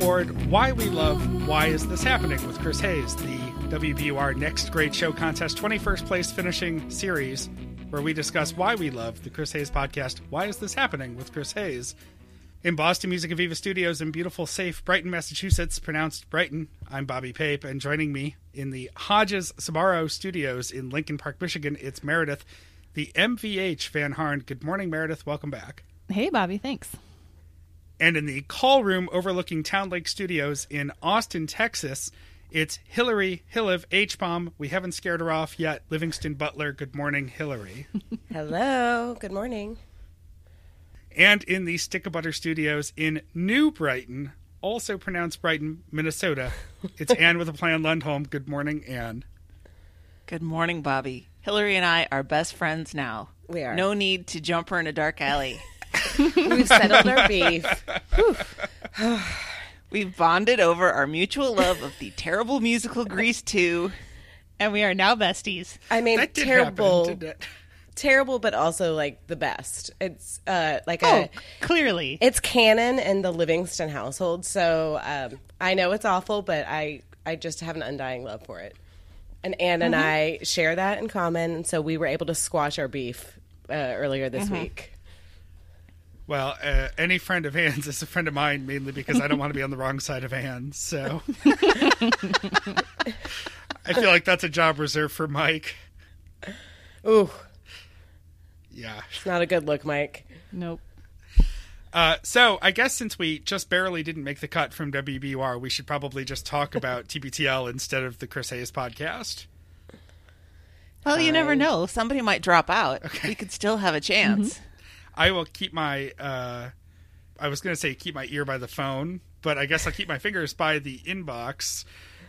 Aboard Why We Love Why Is This Happening with Chris Hayes, the WBUR Next Great Show Contest 21st place finishing series, where we discuss why we love the Chris Hayes podcast, Why Is This Happening with Chris Hayes. In Boston Music Aviva Studios in beautiful, safe Brighton, Massachusetts, pronounced Brighton, I'm Bobby Pape, and joining me in the Hodges Sabaro Studios in Lincoln Park, Michigan, it's Meredith, the MVH Van Harn. Good morning, Meredith. Welcome back. Hey, Bobby. Thanks. And in the call room overlooking Town Lake Studios in Austin, Texas, it's Hillary Hilliv H-Bomb. We haven't scared her off yet. Livingston Butler. Good morning, Hillary. Hello. Good morning. And in the Stick of Butter Studios in New Brighton, also pronounced Brighton, Minnesota, it's Anne with a plan Lundholm. Good morning, Anne. Good morning, Bobby. Hillary and I are best friends now. We are. No need to jump her in a dark alley. We've settled our beef. We've bonded over our mutual love of the terrible musical Grease 2. And we are now besties. I mean, That did terrible, happen, didn't it? terrible, but also like the best. It's uh, like Oh, a, clearly. it's canon in the Livingston household. So um, I know it's awful, but I I just have an undying love for it. And Anne and I share that in common, and so we were able to squash our beef uh, earlier this week. Well, uh, any friend of Anne's is a friend of mine, mainly because I don't want to be on the wrong side of Anne. So I feel like that's a job reserved for Mike. Ooh, Yeah. it's not a good look, Mike. nope. Uh, so I guess since we just barely didn't make the cut from WBUR, we should probably just talk about TBTL instead of the Chris Hayes podcast. Well, you never know. Somebody might drop out. We could still have a chance. I will keep my. Uh, I was going to say keep my ear by the phone, but I guess I'll keep my fingers by the inbox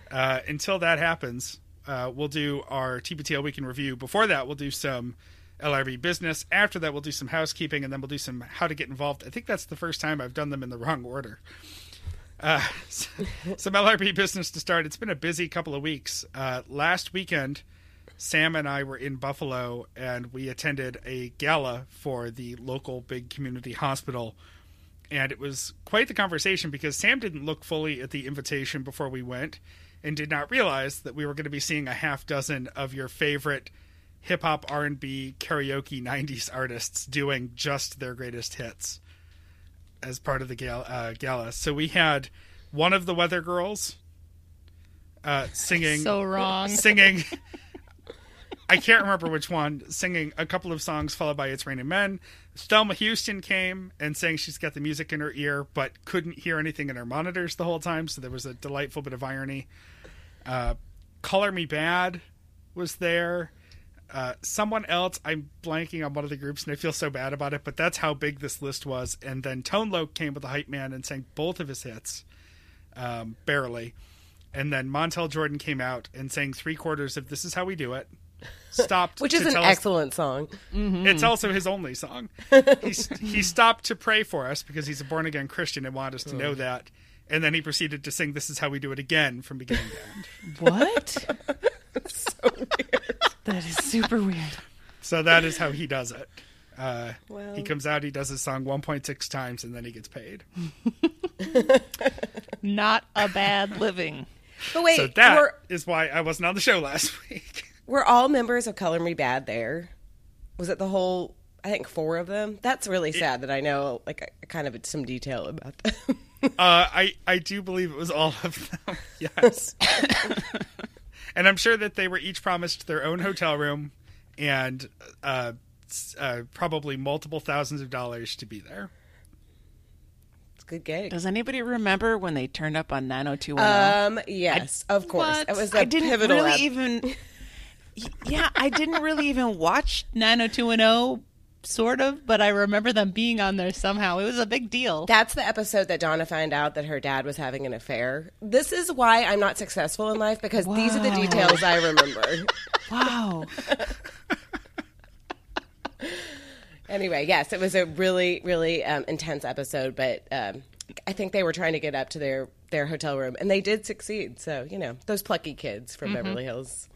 uh, until that happens. Uh, we'll do our TBTL week in review. Before that, we'll do some LRB business. After that, we'll do some housekeeping, and then we'll do some how to get involved. I think that's the first time I've done them in the wrong order. Uh, some LRB business to start. It's been a busy couple of weeks. Uh, last weekend, Sam and I were in Buffalo and we attended a gala for the local big community hospital. And it was quite the conversation because Sam didn't look fully at the invitation before we went and did not realize that we were going to be seeing a half dozen of your favorite hip hop R&B karaoke 90s artists doing just their greatest hits as part of the gala. Uh, gala. So we had one of the Weather Girls uh, singing So wrong. singing I can't remember which one, singing a couple of songs followed by It's Raining Men. Thelma Houston came and saying she's got the music in her ear but couldn't hear anything in her monitors the whole time, so there was a delightful bit of irony. Uh, Color Me Badd was there. Uh, someone else, I'm blanking on one of the groups and I feel so bad about it, but that's how big this list was. And then Tone Loc came with the hype man and sang both of his hits, um, barely. And then Montel Jordan came out and sang three quarters of This Is How We Do It. Stopped, Which to is an tell us- excellent song. It's also his only song. he he stopped to pray for us because he's a born again Christian and wanted us to know that. And then he proceeded to sing "This Is How We Do It" again from beginning to end. What? That is super weird. So that is how he does it. Uh, Well. He comes out, he does his song 1.6 times, and then he gets paid. Not a bad Living. But wait, so that we're, is why I wasn't on the show last week. Were all members of Color Me Badd there? Was it the whole? I think four of them. That's really sad that I know like kind of some detail about them. Uh, I I do believe it was all of them. yes, and I'm sure that they were each promised their own hotel room and uh, uh, probably multiple thousands of dollars to be there. it's a good gig. Does anybody remember when they turned up on 90210? Um. Yes, of course. What? It was a I didn't pivotal. really ep- even. Yeah, I didn't really even watch. 90210, sort of, but I remember them being on there somehow. It was a big deal. That's the episode that Donna found out that her dad was having an affair. This is why I'm not successful in life because these are the details I remember. wow. anyway, yes, it was a really, really um, intense episode, but um, I think they were trying to get up to their their hotel room, and they did succeed. So you know, those plucky kids from Beverly Hills.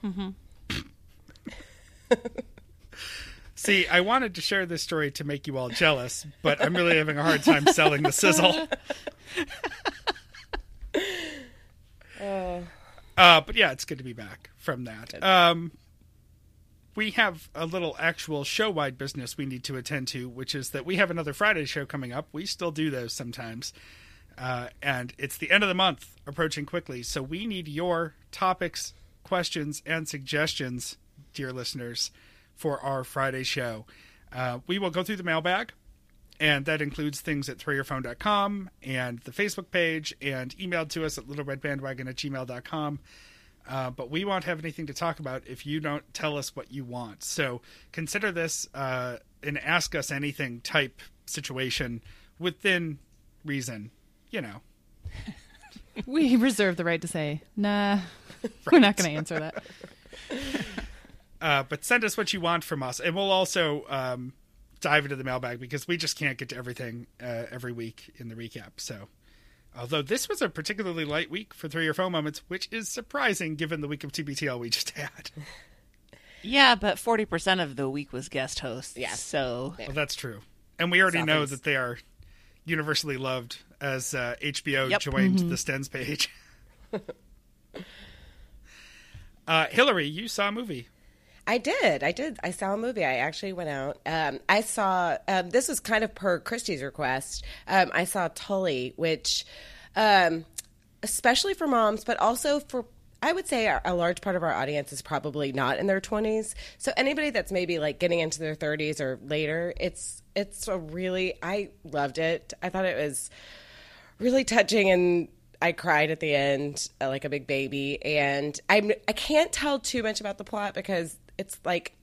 See, I wanted to share this story to make you all jealous, but I'm really having a hard time selling the sizzle. Uh, but yeah, it's good to be back from that. Um, we have a little actual show wide business we need to attend to, which is that we have another Friday show coming up. We still do those sometimes. Uh, and it's the end of the month approaching quickly. So we need your topics, questions, and suggestions, dear listeners, for our Friday show. Uh, we will go through the mailbag, and that includes things at throwyourphone.com and the Facebook page, and emailed to us at littleredbandwagon at gmail.com. Uh, but we won't have anything to talk about if you don't tell us what you want. So consider this uh, an ask us anything type situation within reason. You know, We reserve the right to say, nah, we're not going to answer that. uh, but send us what you want from us, and we'll also um, dive into the mailbag because we just can't get to everything uh, every week in the recap. So, although this was a particularly light week for three or four moments, which is surprising given the week of TBTL we just had. Yeah, but 40% of the week was guest hosts. Yeah. So Well, that's true, and we already know that they are universally loved as uh, HBO Yep. joined the Stens page. uh, Hillary, you saw a movie. I did. I did. I saw a movie. I actually went out. Um, I saw. Um, this was kind of per Christie's request. Um, I saw Tully, which, um, especially for moms, but also for. I would say a large part of our audience is probably not in their 20s. So anybody that's maybe like getting into their 30s or later, it's it's a really I loved it. I thought it was really touching and I cried at the end uh, like a big baby and I'm I can't tell too much about the plot because it's like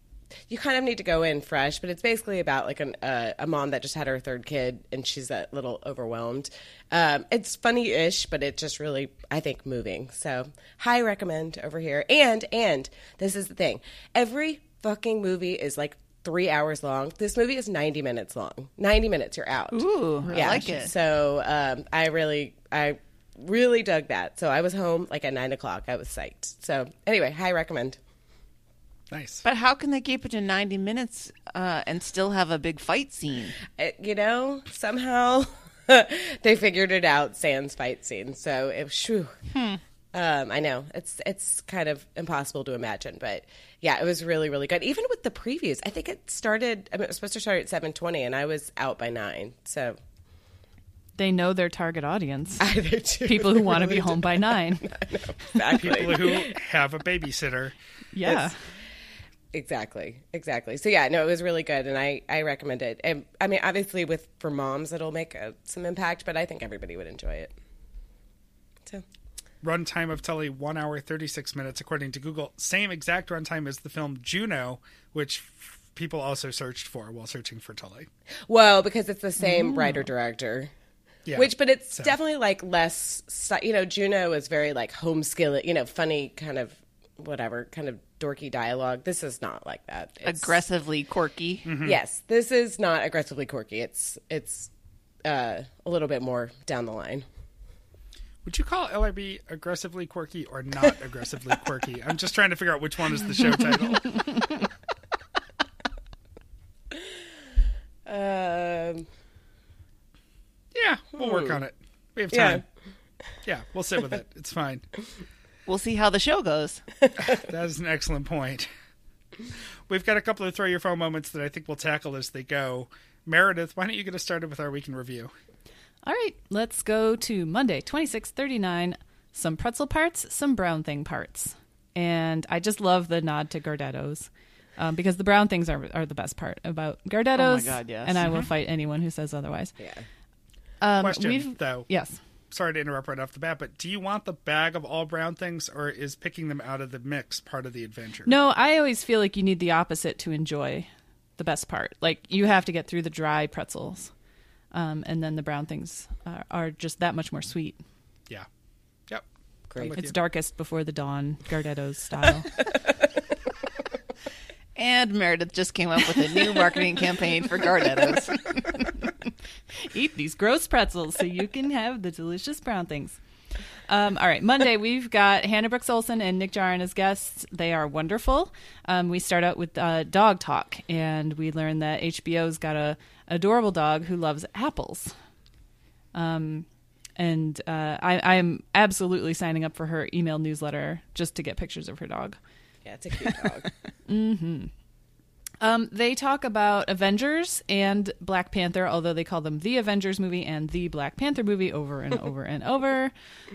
you kind of need to go in fresh but it's basically about like an, uh, a mom that just had her third kid and she's a little overwhelmed um, it's funny-ish but it's just really i think moving so high recommend over here and and this is the thing every fucking movie is like three hours long this movie is 90 minutes long 90 minutes you're out Ooh, I like it. so um, I really, I really dug that. So I was home like at nine o'clock. I was psyched. So anyway, high recommend. Nice. But how can they keep it to 90 minutes uh, and still have a big fight scene? It, you know, somehow they figured it out. Sans fight scene. So it was. Shoo. Um, I know it's it's kind of impossible to imagine, but yeah, it was really really good. Even with the previews, I think it started. I mean, it was supposed to start at seven twenty, and I was out by nine. So They know their target audience. either two People who want to be home by nine. exactly. People who have a babysitter. Yeah. Exactly, exactly. So yeah, no, it was really good, and I I recommend it. And I mean, obviously, with for moms, it'll make uh some impact, but I think everybody would enjoy it. So runtime of Tully one hour thirty six minutes according to Google. Same exact runtime as the film Juno, which people also searched for while searching for Tully. well, because it's the same writer director. Yeah, Which, but it's So- definitely like less. You know, Juno is very like home skill. You know, funny kind of whatever kind of dorky dialogue. This is not like that. It's, Aggressively quirky. Mm-hmm. Yes, this is not aggressively quirky. It's it's uh, a little bit more down the line. Would you call LRB aggressively quirky or not aggressively quirky? I'm just trying to figure out which one is the show title. Um, Yeah, we'll work on it. We have Yeah. time. Yeah, we'll sit with it. It's fine. We'll see how the show goes. That is an excellent point. We've got a couple of throw your phone moments that I think we'll tackle as they go. Meredith, why don't you get us started with our week in review? All right, let's go to Monday, 2639. Some pretzel parts, some brown thing parts. And I just love the nod to Gardettos um, because the brown things are, are the best part about Gardettos. Oh my God, yes. And I will fight anyone who says otherwise. yeah. Um, Question, we've- though. Yes. Sorry to interrupt right off the bat, but do you want the bag of all brown things, or is picking them out of the mix part of the adventure? No, I always feel like you need the opposite to enjoy the best part. Like you have to get through the dry pretzels, um, and then the brown things are, are just that much more sweet. Yeah. Yep. Great. It's you. darkest before the dawn, Gardettos style. And Meredith just came up with a new marketing campaign for Gardettos. Eat these gross pretzels so you can have the delicious brown things. Um, all right, Monday we've got Hannah Brooks Olsen and Nick Jarin as guests. They are wonderful. Um, we start out with uh, dog talk, and we learn that HBO's got a adorable dog who loves apples. Um, and uh, I, I'm absolutely signing up for her email newsletter just to get pictures of her dog. Yeah, it's a cute dog. Um, they talk about Avengers and Black Panther, although they call them the Avengers movie and the Black Panther movie over and over and over.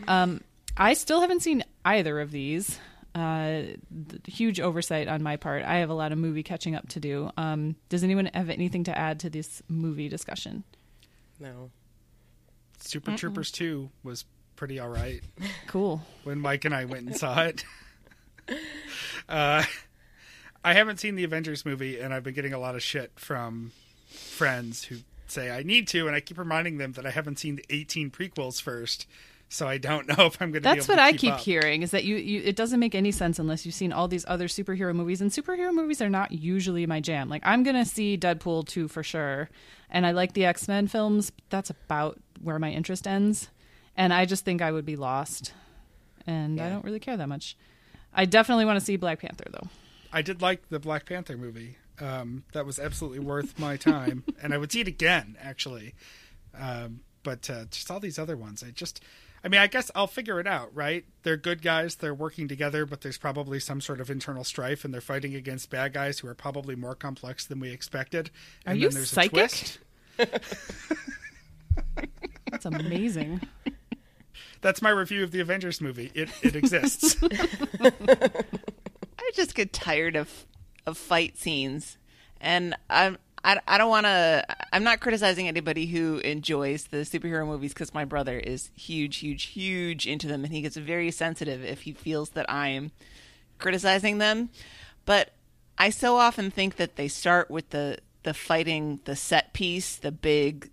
Um, I still haven't seen either of these. Uh, th- huge oversight on my part. I have a lot of movie catching up to do. Um, does anyone have anything to add to this movie discussion? no. Super Troopers 2 was pretty all right Cool. when Mike and I went and saw it. Uh, I haven't seen the Avengers movie, and I've been getting a lot of shit from friends who say I need to, and I keep reminding them that I haven't seen the 18 prequels first, so I don't know if I'm going to. That's be able what to I keep keep up. hearing is that you, you it doesn't make any sense unless you've seen all these other superhero movies and superhero movies are not usually my jam. Like I'm going to see Deadpool 2 for sure and I like the X-Men films, but that's about where my interest ends and I just think I would be lost. And I don't really care that much. I definitely want to see Black Panther though. I did like the Black Panther movie. Um, that was absolutely worth my time, and I would see it again actually. Um, but uh, just all these other ones, I just, I mean, I guess I'll figure it out, right? They're good guys, they're working together, but there's probably some sort of internal strife, and they're fighting against bad guys who are probably more complex than we expected. Are and you then there's psychic? A twist. That's amazing. That's my review of the Avengers movie. It it exists. I just get tired of of fight scenes, and I'm I, I don't want to. I'm not criticizing anybody who enjoys the superhero movies because my brother is huge, huge, huge into them, and he gets very sensitive if he feels that I'm criticizing them. But I so often think that they start with the the fighting, the set piece, the big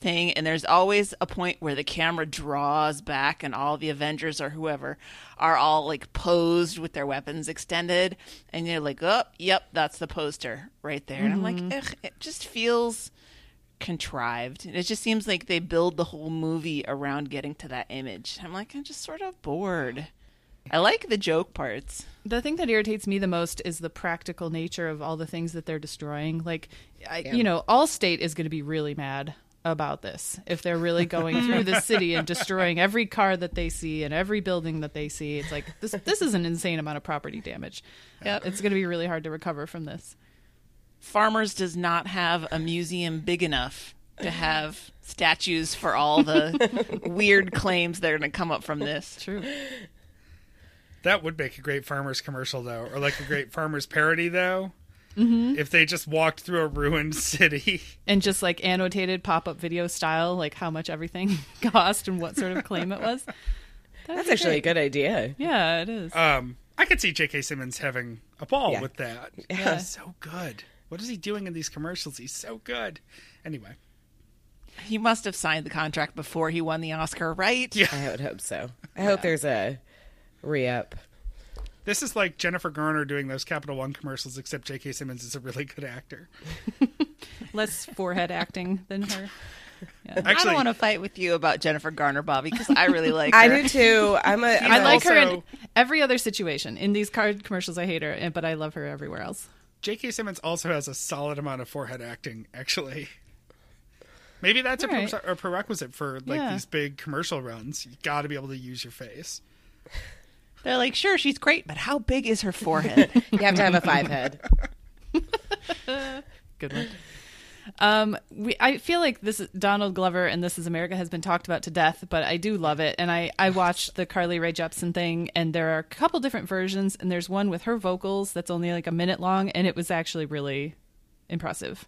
thing and there's always a point where the camera draws back and all the avengers or whoever are all like posed with their weapons extended and you're like oh yep that's the poster right there. And i'm like mm-hmm. it just feels contrived. It just seems like they build the whole movie around getting to that image. I'm like i'm just sort of bored. I like the joke parts. The thing that irritates me the most is the practical nature of all the things that they're destroying. Like, I, you know, Allstate is going to be really mad about this if they're really going through the city and destroying every car that they see and every building that they see. It's like this. This is an insane amount of property damage. Yeah, it's going to be really hard to recover from this. Farmers does not have a museum big enough to have statues for all the weird claims that are going to come up from this. True. that would make a great farmers commercial, though, or like a great farmers parody, though. Mm-hmm. If they just walked through a ruined city. And just like annotated pop up video style, like how much everything cost and what sort of claim it was. That'd That's be actually a good idea. Yeah, it is. Um, I could see J.K. Simmons having a ball Yeah. with that. Yeah. so good. What is he doing in these commercials? He's so good. Anyway, He must have signed the contract before he won the Oscar, right? Yeah. I would hope so. I hope there's a re up. This is like Jennifer Garner doing those Capital One commercials, except J.K. Simmons is a really good actor. Less forehead acting than her. I Actually, don't want to fight with you about Jennifer Garner, Bobby, because I really like her. I do too. I'm a. I'm I a- like her in every other situation. In these card commercials, I hate her, but I love her everywhere else. J.K. Simmons also has a solid amount of forehead acting, actually. Maybe that's a, All right. pre- a prerequisite for like Yeah. these big commercial runs. You got to be able to use your face. They're like, sure, she's great, but how big is her forehead? You have to have a five head. Good one. Um, we, I feel like this is Donald Glover and This Is America has been talked about to death, but I do love it. And I, I watched the Carly Rae Jepsen thing, and there are a couple different versions, and there's one with her vocals that's only like a minute long, and it was actually really impressive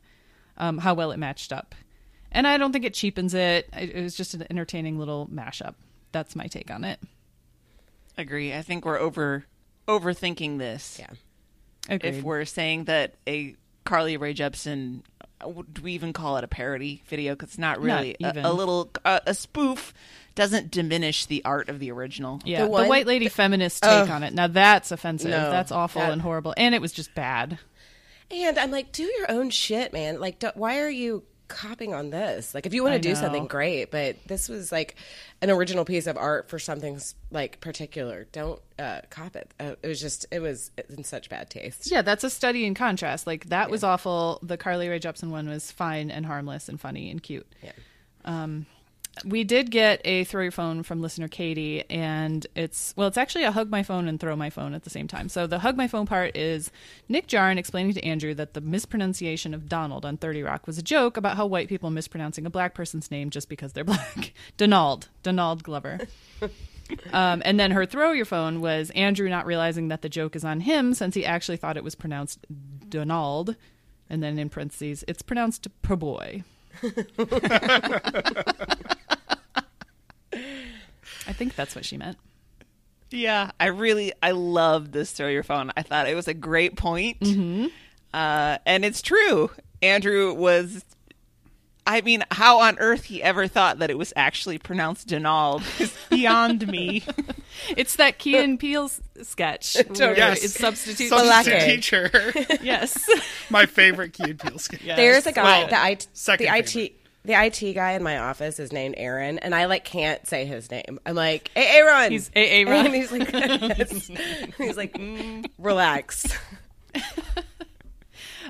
um, how well it matched up. And I don't think it cheapens it. It it was just an entertaining little mashup. That's my take on it. Agree. I think we're over overthinking this. Yeah. Agreed. If we're saying that a Carly Rae Jepsen, uh, do we even call it a parody video? Because it's not really Not a, even. a little uh, a spoof. Doesn't diminish the art of the original. Yeah, The the, white lady feminist take Ugh. on it. Now that's offensive. No, that's awful that- and horrible, and it was just bad. And I'm like, do your own shit, man. Like, don't, why are you copying on this? Like, if you want to do something, great. But this was like an original piece of art for something like particular. Don't uh, cop it. Uh, it was just, it was in such bad taste. Yeah, that's a study in contrast. Like that was awful. The Carly Rae Jepsen one was fine and harmless and funny and cute. Yeah. We did get a throw your phone from listener Katie, and it's well, it's actually a hug my phone and throw my phone at the same time. So the hug my phone part is Nick Jarin explaining to Andrew that the mispronunciation of Donald on Thirty Rock was a joke about how white people mispronouncing a black person's name just because they're black. Donald, Donald Glover. Um, and then her throw your phone was Andrew not realizing that the joke is on him since he actually thought it was pronounced Donald. And then in parentheses, it's pronounced po boy. I think that's what she meant. Yeah, I really I love this throw your phone. I thought it was a great point. Uh, and it's true. Andrew was I mean, how on earth he ever thought that it was actually pronounced Donald is beyond me. It's that Key and Peele sketch where Yes. it's substitute. Substitute teacher. yes. My favorite Key and Peele sketch. There's a guy, Well, the, IT, second the IT, favorite. The IT guy in my office is named Aaron, and I like can't say his name. I'm like, hey, Aaron. He's A.A. Ron. And he's like, yes. he's like, mm, relax.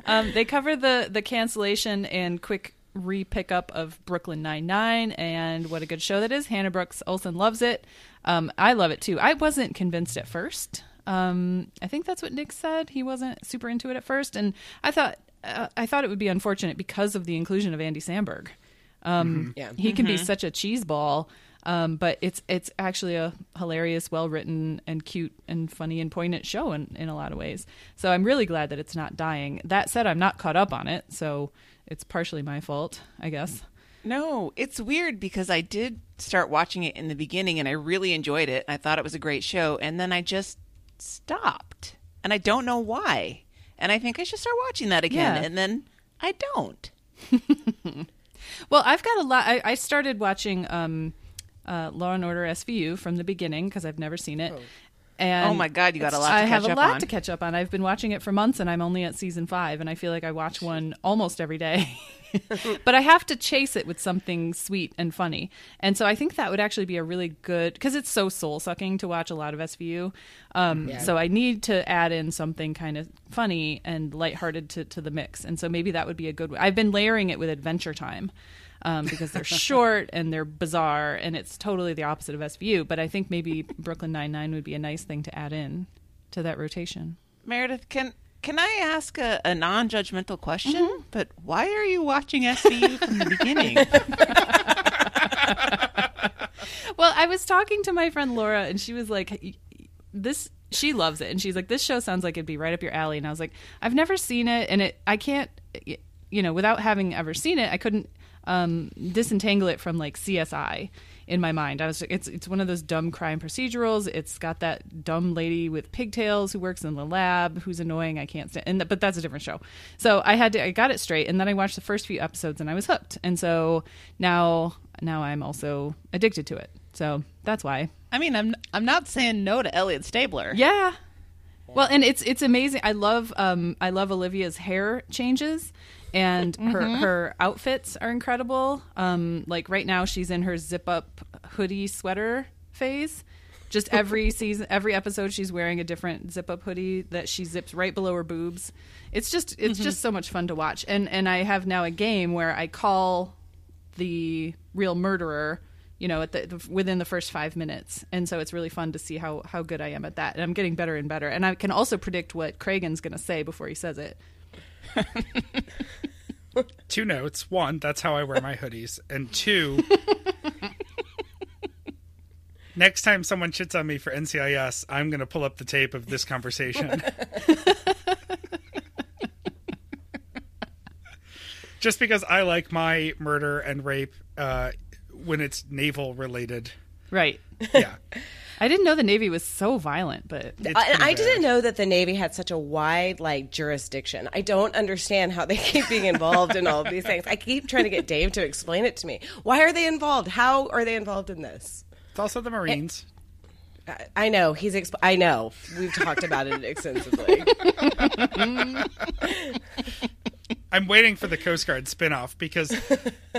Um, they cover the the cancellation and quick re pickup of Brooklyn Nine Nine and what a good show that is. Hannah Brooks Olsen loves it. Um, I love it too. I wasn't convinced at first. Um, I think that's what Nick said. He wasn't super into it at first, and I thought uh, I thought it would be unfortunate because of the inclusion of Andy Samberg. Um, Yeah. he can be such a cheese ball. Um, but it's it's actually a hilarious, well written, and cute, and funny, and poignant show in, in a lot of ways. So I'm really glad that it's not dying. That said, I'm not caught up on it, so it's partially my fault, I guess. No, it's weird because I did start watching it in the beginning and I really enjoyed it. I thought it was a great show and then I just stopped. And I don't know why. And I think I should start watching that again Yeah. and then I don't. Well, I've got a lot. I, I started watching um, uh, Law and Order SVU from the beginning because I've never seen it. And Oh my God, you got a lot to I catch have a up lot on. to catch up on. I've been watching it for months, and I'm only at season five, and I feel like I watch one almost every day. but I have to chase it with something sweet and funny, and so I think that would actually be a really good because it's so soul sucking to watch a lot of SVU. Um, Yeah. So I need to add in something kind of funny and lighthearted to to the mix, and so maybe that would be a good. I've been layering it with Adventure Time um, because they're short and they're bizarre, and it's totally the opposite of SVU. But I think maybe Brooklyn Nine Nine would be a nice thing to add in to that rotation. Meredith, can can I ask a, a non judgmental question? But why are you watching SVU from the beginning? Well, I was talking to my friend Laura, and she was like, "This." She loves it, and she's like, "This show sounds like it'd be right up your alley." And I was like, "I've never seen it, and it I can't, you know, without having ever seen it, I couldn't um, disentangle it from like CSI." In my mind, I was it's it's one of those dumb crime procedurals. It's got that dumb lady with pigtails who works in the lab who's annoying. I can't stand, and but that's a different show. So I had to I got it straight, and then I watched the first few episodes, and I was hooked. And so now now I'm also addicted to it. So that's why. I mean, I'm I'm not saying no to Elliot Stabler. Yeah. Well, and it's it's amazing. I love um I love Olivia's hair changes and her her outfits are incredible. Um like right now she's in her zip up hoodie sweater phase. Just every season every episode she's wearing a different zip up hoodie that she zips right below her boobs. It's just it's just so much fun to watch. And and I have now a game where I call the real murderer you know at the, the within the first five minutes and so it's really fun to see how how good i am at that and i'm getting better and better and i can also predict what Cragen's going to say before he says it Two notes. One, that's how I wear my hoodies. And two, next time someone shits on me for NCIS, I'm going to pull up the tape of this conversation. Just because I like my murder and rape uh, when it's naval related. right Yeah. I didn't know the navy was so violent but I, I didn't know that the Navy had such a wide like jurisdiction. I don't understand how they keep being involved in all of these things. I keep trying to get Dave to explain it to me. Why are they involved? How are they involved in this? It's also the Marines. I, I know he's. Exp- I know we've talked about it extensively. I'm waiting for the Coast Guard spinoff because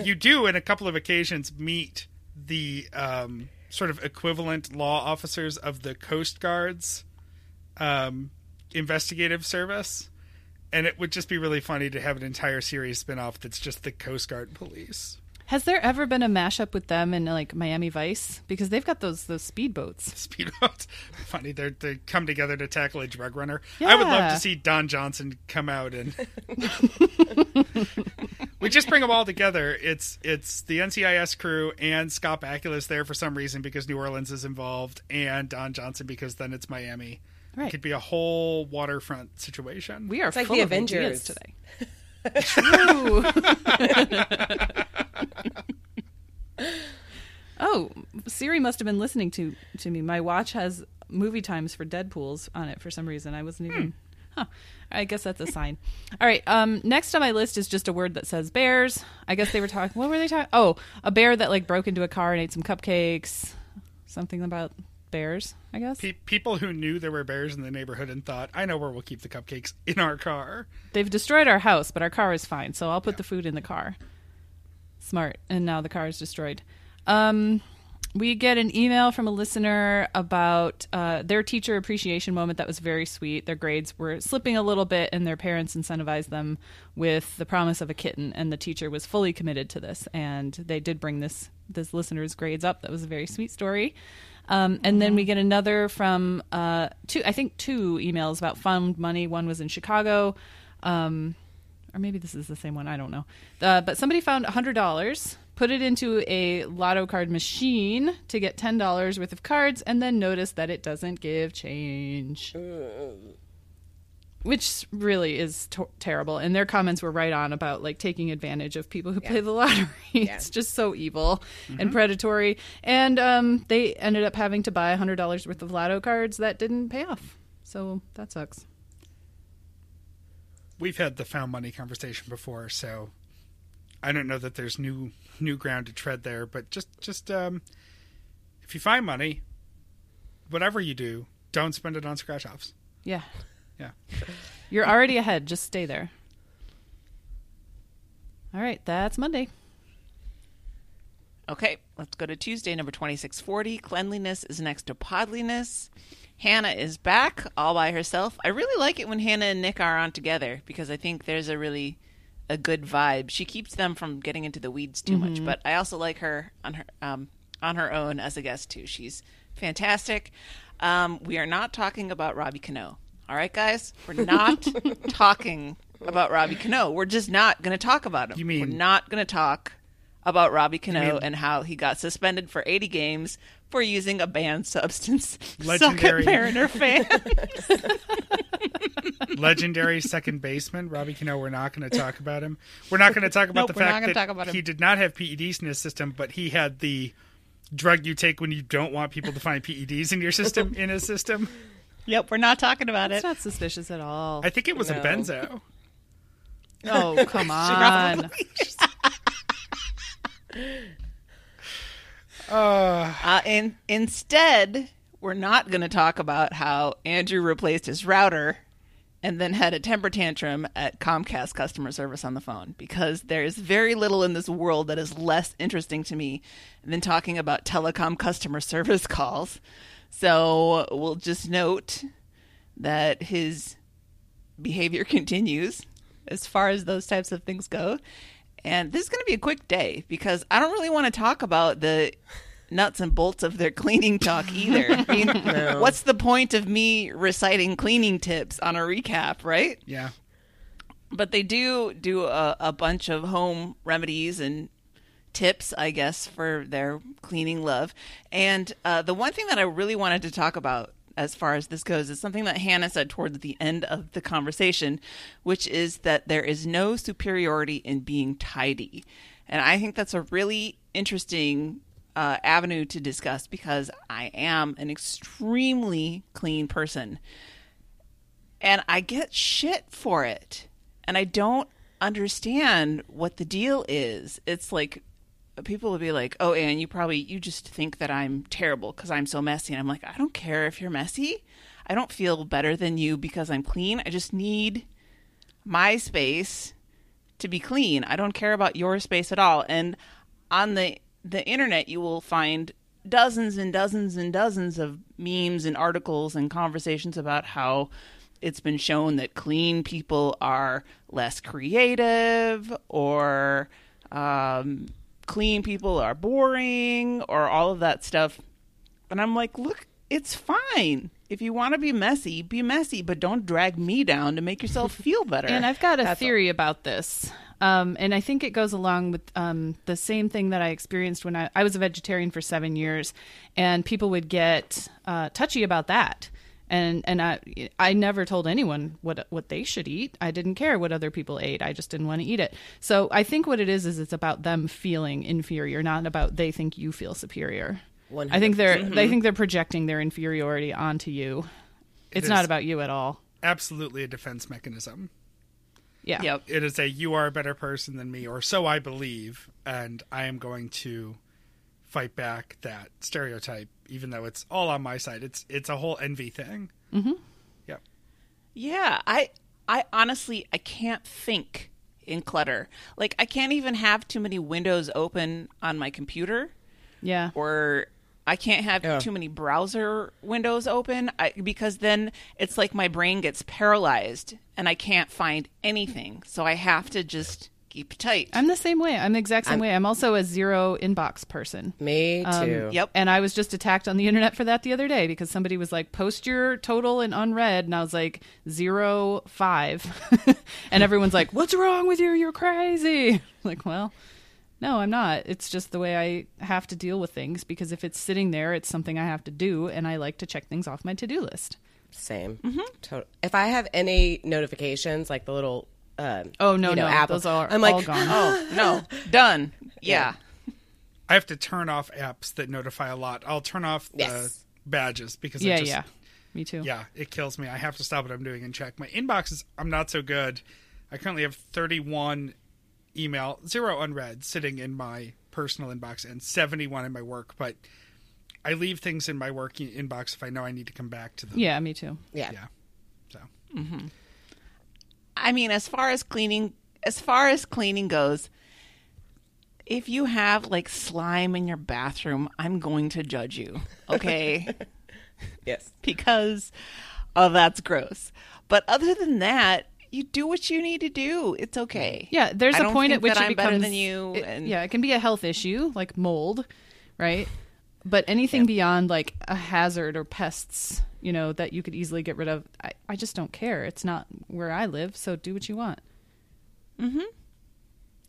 you do, in a couple of occasions, meet the um, sort of equivalent law officers of the Coast Guard's um, investigative service. And it would just be really funny to have an entire series spinoff that's just the Coast Guard police. Has there ever been a mashup with them in like Miami Vice? Because they've got those those speedboats. Speedboats. Funny, they they come together to tackle a drug runner. I would love to see Don Johnson come out and we just bring them all together. It's it's the NCIS crew and Scott Bakula's there for some reason because New Orleans is involved, and Don Johnson because then it's Miami. Right. It could be a whole waterfront situation. We are It's like full the of ideas Avengers. today. True. oh, Siri must have been listening to to me. My watch has movie times for Deadpool's on it for some reason. I wasn't even. Huh. I guess that's a sign. All right. Um, next on my list is just a word that says bears. I guess they were talking. What were they talking? Oh, a bear that like broke into a car and ate some cupcakes. Something about bears. I guess Pe- people who knew there were bears in the neighborhood and thought, "I know where we'll keep the cupcakes in our car." they've destroyed our house, but our car is fine. So I'll put the food in the car. Smart. And now the car is destroyed. Um, we get an email from a listener about uh, their teacher appreciation moment that was very sweet. Their grades were slipping a little bit, and their parents incentivized them with the promise of a kitten. And the teacher was fully committed to this, and they did bring this this listener's grades up. That was a very sweet story. Um, and then we get another from uh, two, I think two emails about found money. One was in Chicago, um, or maybe this is the same one. I don't know. Uh, but somebody found hundred dollars, put it into a lotto card machine to get ten dollars worth of cards, and then noticed that it doesn't give change. Which really is to- terrible, and their comments were right on about like taking advantage of people who play the lottery. it's just so evil and predatory, and um, they ended up having to buy hundred dollars worth of lotto cards that didn't pay off. So that sucks. We've had the found money conversation before, so I don't know that there's new new ground to tread there. But just just um, if you find money, whatever you do, don't spend it on scratch offs. Yeah. Yeah. You're already ahead. Just stay there. All right, that's Monday. Okay, let's go to Tuesday, number 2640. Cleanliness is next to podliness. Hannah is back all by herself. I really like it when Hannah and Nick are on together because I think there's a really a good vibe. She keeps them from getting into the weeds too much, but I also like her on her um, on her own as a guest too. She's fantastic. Um, we are not talking about Robbie Cano. All right, guys, we're not talking about Robbie Cano. We're just not going to talk about him. You mean- we're not going to talk about Robbie Cano mean- and how he got suspended for 80 games for using a banned substance. Legendary- Suck it, Mariner fan. Legendary second baseman Robbie Cano. We're not going to talk about him. We're not going to talk about Nope, the fact that talk about he did not have PEDs in his system, but he had the drug you take when you don't want people to find PEDs in your system in his system. Yep, we're not talking about It's it. not suspicious at all. I think it was a benzo. oh, come on. Uh, and instead, we're not going to talk about how Andrew replaced his router and then had a temper tantrum at Comcast customer service on the phone because there's very little in this world that is less interesting to me than talking about telecom customer service calls. So we'll just note that his behavior continues as far as those types of things go. And this is going to be a quick day because I don't really want to talk about the nuts and bolts of their cleaning talk either. I mean, what's the point of me reciting cleaning tips on a recap, right? Yeah. but they do do a, a bunch of home remedies and tips, I guess, for their cleaning love. And uh, the one thing that I really wanted to talk about as far as this goes is something that Hannah said towards the end of the conversation, which is that there is no superiority in being tidy. And I think that's a really interesting uh, avenue to discuss because I am an extremely clean person and I get shit for it. And I don't understand what the deal is. It's like people will be like, "Oh, Anne, you probably you just think that I'm terrible because I'm so messy." And I'm like, "I don't care if you're messy. I don't feel better than you because I'm clean. I just need my space to be clean. I don't care about your space at all." And on the the internet, you will find dozens and dozens and dozens of memes and articles and conversations about how it's been shown that clean people are less creative or um, clean people are boring or all of that stuff. And I'm like, look, it's fine. If you want to be messy, be messy, but don't drag me down to make yourself feel better. And I've got a That's theory about this. Um, and I think it goes along with um, the same thing that I experienced when I, I was a vegetarian for seven years, and people would get uh, touchy about that. And and I I never told anyone what what they should eat. I didn't care what other people ate. I just didn't want to eat it. So I think what it is is it's about them feeling inferior, not about they think you feel superior. I think they're they mm-hmm. think they're projecting their inferiority onto you. It's is. not about you at all. Absolutely a defense mechanism. Yeah. yep. It is a you are a better person than me, or so I believe, and I am going to fight back that stereotype, even though it's all on my side. It's it's a whole envy thing. Mm-hmm. Yep. Yeah, I I honestly I can't think in clutter. Like I can't even have too many windows open on my computer Yeah. or I can't have Yeah. too many browser windows open I, because then it's like my brain gets paralyzed and I can't find anything. So I have to just keep tight. I'm the same way. I'm the exact same I'm- way. I'm also a zero inbox person. Me Um, too. Yep. And I was just attacked on the internet for that the other day because somebody was like, post your total in unread. And I was like, zero five. and everyone's like, what's wrong with you? You're crazy. like, well, no, I'm not. It's just the way I have to deal with things because if it's sitting there, it's something I have to do. And I like to check things off my to do list. Same. Mm-hmm. To- if I have any notifications, like the little um, Oh, no, you know, no. Apple, Those are I'm all like, gone. oh, no. Done. Yeah. I have to turn off apps that notify a lot. I'll turn off the Yes. badges because yeah, I just, yeah. Me too. yeah, it kills me. I have to stop what I'm doing and check my inboxes. I'm not so good. I currently have 31 email, zero unread, sitting in my personal inbox, and 71 in my work. But I leave things in my work inbox if I know I need to come back to them. Yeah, me too. yeah. Yeah. So I mean, as far as cleaning, as far as cleaning goes, if you have like slime in your bathroom, I'm going to judge you. Okay. Yes. because oh that's gross but other than that you do what you need to do it's okay Yeah, there's I a don't point at which it I'm becomes better than you it- yeah, it can be a health issue like mold, right? But anything beyond like a hazard or pests, you know, that you could easily get rid of, I, I just don't care. It's not where I live, so do what you want. Mm hmm.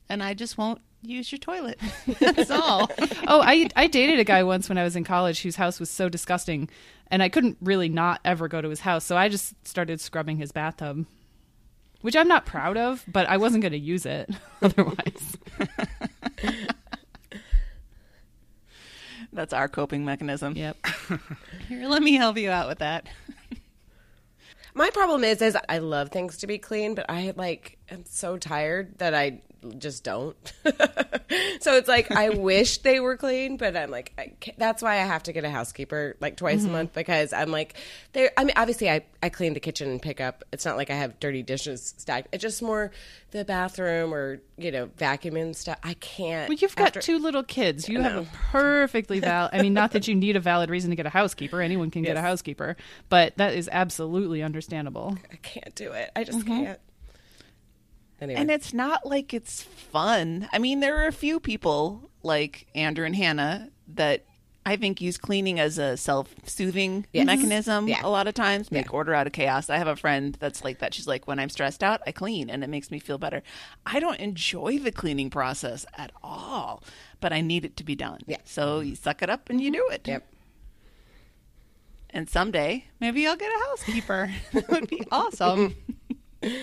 And i just won't use your toilet That's all. oh, I I dated a guy once when I was in college whose house was so disgusting, and I couldn't really not ever go to his house, so I just started scrubbing his bathtub, which I'm not proud of, but I wasn't going to use it otherwise. That's our coping mechanism yep. here let me help you out with that My problem is, is I love things to be clean, but I like am so tired that I just don't. so it's like I wish they were clean, but I'm like I that's why I have to get a housekeeper like twice a mm-hmm. month because I'm like they. I mean, obviously I I clean the kitchen and pick up. It's not like I have dirty dishes stacked. It's just more the bathroom or you know vacuuming stuff. I can't. Well, you've got after- two little kids. You have a perfectly valid. I mean, not that you need a valid reason to get a housekeeper. Anyone can get a housekeeper, but that is absolutely understandable. I can't do it. I just mm-hmm. can't. Anyway, and it's not like it's fun i mean there are a few people like andrew and hannah that I think use cleaning as a self-soothing Yes. mechanism Yeah. a lot of times. Make Yeah. order out of chaos. I have a friend that's like that. She's like, when I'm stressed out, I clean, and it makes me feel better. I don't enjoy the cleaning process at all, but I need it to be done. Yeah. So you suck it up and you mm-hmm. do it. yep. And someday, maybe I'll get a housekeeper. that would be awesome.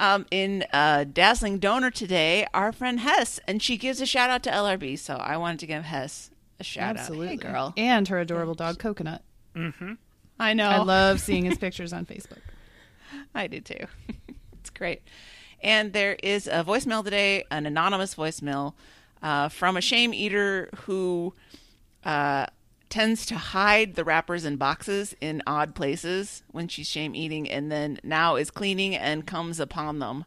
um, in uh, Dazzling Donor today, our friend Hess, and she gives a shout out to LRB. So I wanted to give Hess a shout Absolutely, out. Hey, girl. and her adorable dog Coconut. I know. I love seeing his pictures on Facebook. I do too. it's great. And there is a voicemail today, an anonymous voicemail uh, from a shame eater who uh, tends to hide the wrappers and boxes in odd places when she's shame eating, and then now is cleaning and comes upon them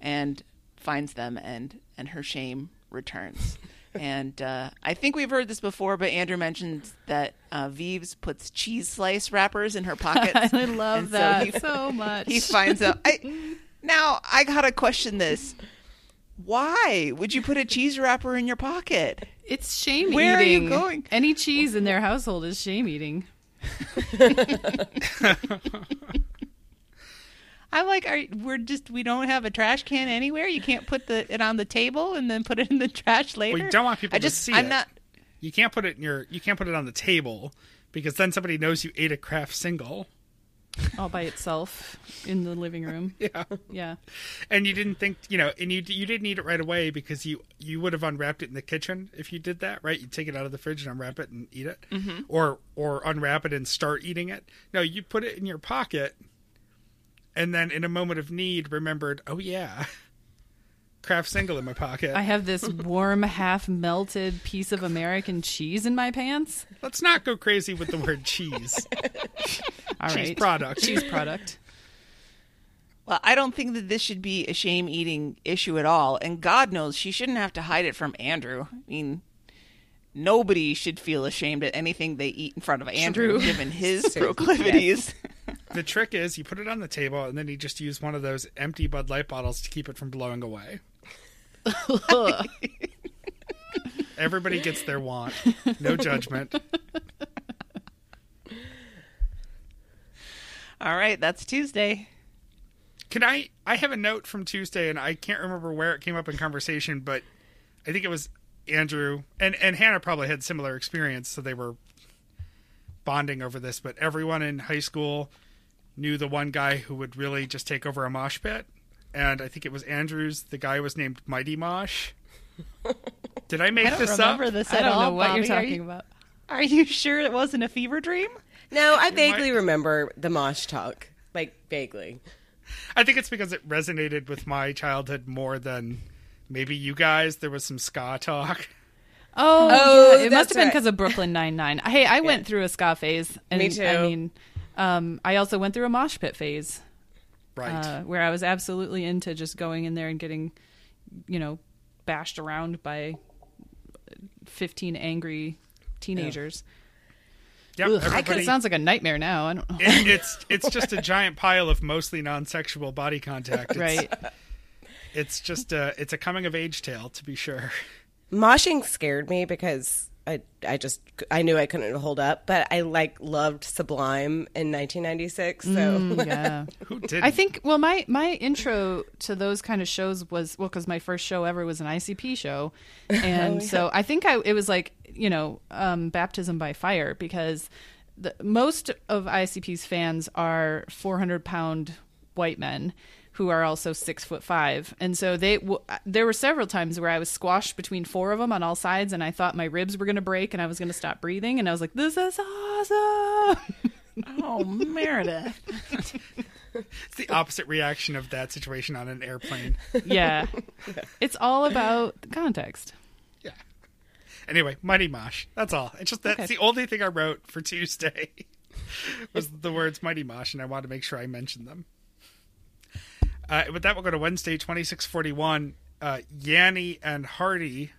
and finds them, and and her shame returns. and uh, I think we've heard this before, but Andrew mentioned that uh, Vives puts cheese slice wrappers in her pockets. I love And so that he- so much. he finds out. I, now I gotta question this. Why would you put a cheese wrapper in your pocket? It's shame Where are you going? Any cheese in their household is shame eating. I'm like, are we're just we don't have a trash can anywhere. You can't put the it on the table and then put it in the trash later. Well, you don't want people I to just see I'm it. not You can't put it in your. You can't put it on the table because then somebody knows you ate a Kraft single. All by itself in the living room. Yeah, Yeah. and you didn't think you know, and you you didn't eat it right away because you you would have unwrapped it in the kitchen if you did that, right? You take it out of the fridge and unwrap it and eat it, mm-hmm. or or unwrap it and start eating it. No, you put it in your pocket, and then in a moment of need, remembered, oh yeah, Kraft single in my pocket. I have this warm, half melted piece of American cheese in my pants. Let's not go crazy with the word cheese. All cheese right. product. Cheese product. Well, I don't think that this should be a shame eating issue at all. And God knows she shouldn't have to hide it from Andrew. I mean, nobody should feel ashamed at anything they eat in front of Andrew, True. given his proclivities. The trick is you put it on the table and then you just use one of those empty Bud Light bottles to keep it from blowing away. Everybody gets their want. No judgment. All right, that's Tuesday. Can I I have a note from Tuesday and I can't remember where it came up in conversation, but I think it was Andrew and and Hannah probably had similar experience, so they were bonding over this, but everyone in high school knew the one guy who would really just take over a mosh pit. And I think it was Andrew's. The guy was named Mighty Mosh. Did I make I don't this remember up? this I at don't all. know what Bobby. you're Are talking you- about. Are you sure it wasn't a fever dream? No, I vaguely might- remember the mosh talk. Like vaguely. I think it's because it resonated with my childhood more than maybe you guys. There was some ska talk. Oh, Oh, yeah. it must that's have been right. because of Brooklyn Nine Nine. Hey, I went through a ska phase. And, Me too. I mean, um, I also went through a mosh pit phase Right. uh, where I was absolutely into just going in there and getting, you know, bashed around by fifteen angry teenagers. yep. Ugh, I could, it sounds like a nightmare now. I don't know. it, it's it's just a giant pile of mostly non-sexual body contact. It's, right. It's just a it's a coming of age tale to be sure. Moshing scared me because I I just I knew I couldn't hold up, but I like loved Sublime in 1996. So Mm, yeah. Who did? I think well my my intro to those kind of shows was well cuz my first show ever was an ICP show and so I think I it was like you know um baptism by fire because the, most of ICP's fans are 400 pound white men who are also six foot five, and so they. W- there were several times where I was squashed between four of them on all sides, and I thought my ribs were going to break, and I was going to stop breathing, and I was like, "This is awesome!" Oh, Meredith. it's the opposite reaction of that situation on an airplane. yeah, it's all about the context. Yeah. Anyway, Mighty Mosh. That's all. It's just that's Okay. the only thing I wrote for Tuesday was the words Mighty Mosh, and I wanted to make sure I mentioned them. Uh, with that, we'll go to Wednesday, twenty six forty one. Uh, Yanni and Hardy.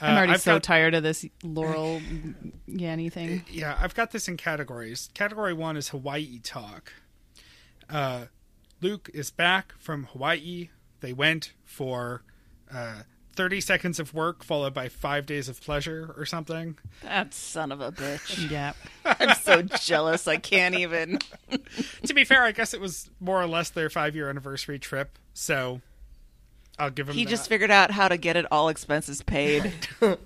Uh, I'm already I've so got- tired of this Laurel Yanny thing. Yeah, I've got this in categories. Category one is Hawaii talk. Uh, Luke is back from Hawaii. They went for uh, 30 seconds of work followed by five days of pleasure or something. That son of a bitch. Yeah, I'm so jealous. I can't even. to be fair, I guess it was more or less their five year anniversary trip. So I'll give him He that. just figured out how to get it all expenses paid.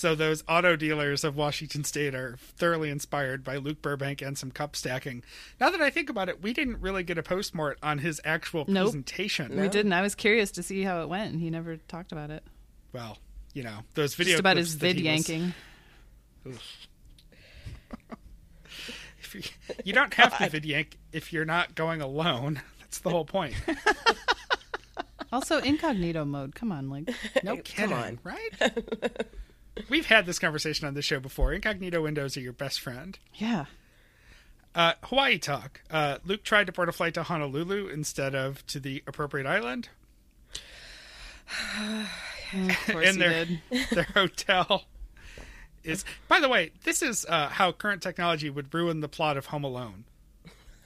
So those auto dealers of Washington State are thoroughly inspired by Luke Burbank and some cup stacking. Now that I think about it, we didn't really get a postmort on his actual Nope. presentation. we didn't. I was curious to see how it went, and he never talked about it. Well, you know, those video Just about clips his vid he was- yanking. If you, you don't have to vid yank if you're not going alone. That's the whole point. Also, incognito mode. Come on, like No Come kidding, on. right? We've had this conversation on the show before. Incognito windows are your best friend. yeah. Uh, Hawaii talk. Uh, Luke tried to board a flight to Honolulu instead of to the appropriate island. Of course in he their did. their hotel is. By the way, this is uh, how current technology would ruin the plot of Home Alone.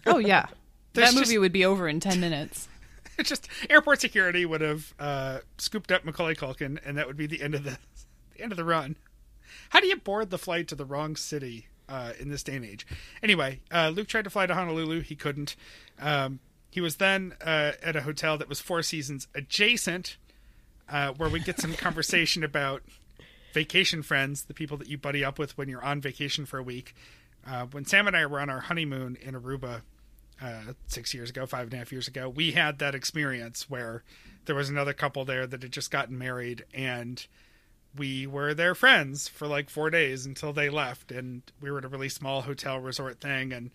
Oh yeah, that movie just- would be over in ten minutes. just airport security would have uh, scooped up Macaulay Culkin, and that would be the end of the, the end of the run. How do you board the flight to the wrong city uh, in this day and age? Anyway, uh, Luke tried to fly to Honolulu. He couldn't. Um, he was then uh, at a hotel that was Four Seasons adjacent, uh, where we get some conversation about vacation friends, the people that you buddy up with when you're on vacation for a week. Uh, when Sam and I were on our honeymoon in Aruba uh, six years ago, five and a half years ago, we had that experience where there was another couple there that had just gotten married and we were their friends for like four days until they left and we were at a really small hotel resort thing and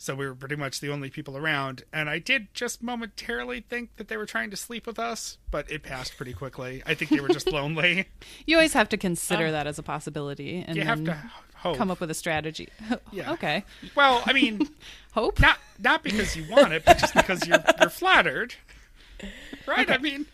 so we were pretty much the only people around and i did just momentarily think that they were trying to sleep with us but it passed pretty quickly i think they were just lonely You always have to consider um, that as a possibility and you have then to hope come up with a strategy. Yeah. Okay. well i mean Hope. not not because you want it but just because you're you're flattered right i mean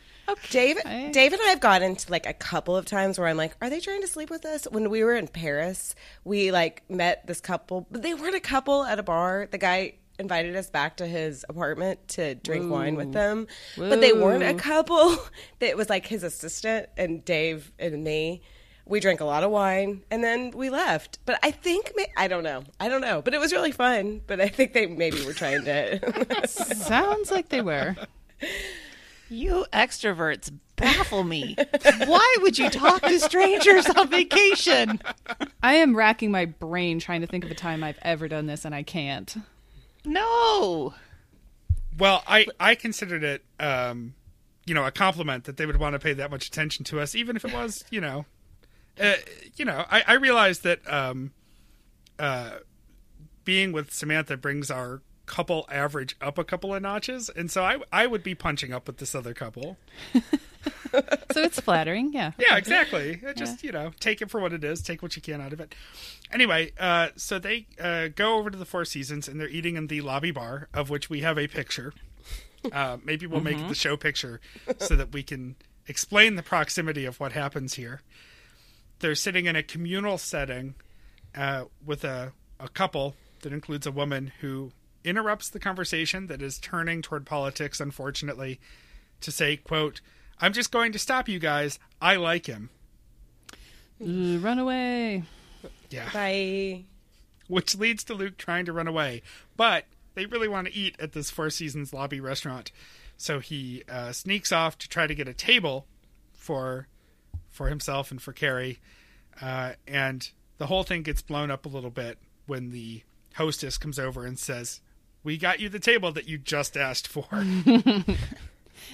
Dave, I- Dave and I have gotten into like a couple of times where I'm like, are they trying to sleep with us? When we were in Paris, we like met this couple, but they weren't a couple at a bar. The guy invited us back to his apartment to drink wine with them, but they weren't a couple. It was like his assistant and Dave and me. We drank a lot of wine and then we left. But I think I don't know. I don't know. But it was really fun. But I think they maybe were trying to. Sounds like they were. You extroverts baffle me. Why would you talk to strangers on vacation? I am racking my brain trying to think of a time I've ever done this, and I can't. No. Well, I I considered it, um, you know, a compliment that they would want to pay that much attention to us, even if it was, you know, uh, you know, I, I realized that um, uh, being with Samantha brings our couple average up a couple of notches, and so I I would be punching up with this other couple. So it's flattering, yeah. Yeah, exactly. Uh, Just you know, take it for what it is. Take what you can out of it. Anyway, uh, so they uh, go over to the Four Seasons and they're eating in the lobby bar, of which we have a picture. Uh, maybe we'll make the show picture so that we can explain the proximity of what happens here. They're sitting in a communal setting uh, with a, a couple that includes a woman who interrupts the conversation that is turning toward politics, unfortunately, to say, quote, I'm just going to stop you guys. I like him. Ooh, run away. Yeah. Bye. Which leads to Luke trying to run away. But they really want to eat at this Four Seasons lobby restaurant. So he uh, sneaks off to try to get a table for for himself and for Carrie. Uh, and the whole thing gets blown up a little bit when the hostess comes over and says, We got you the table that you just asked for.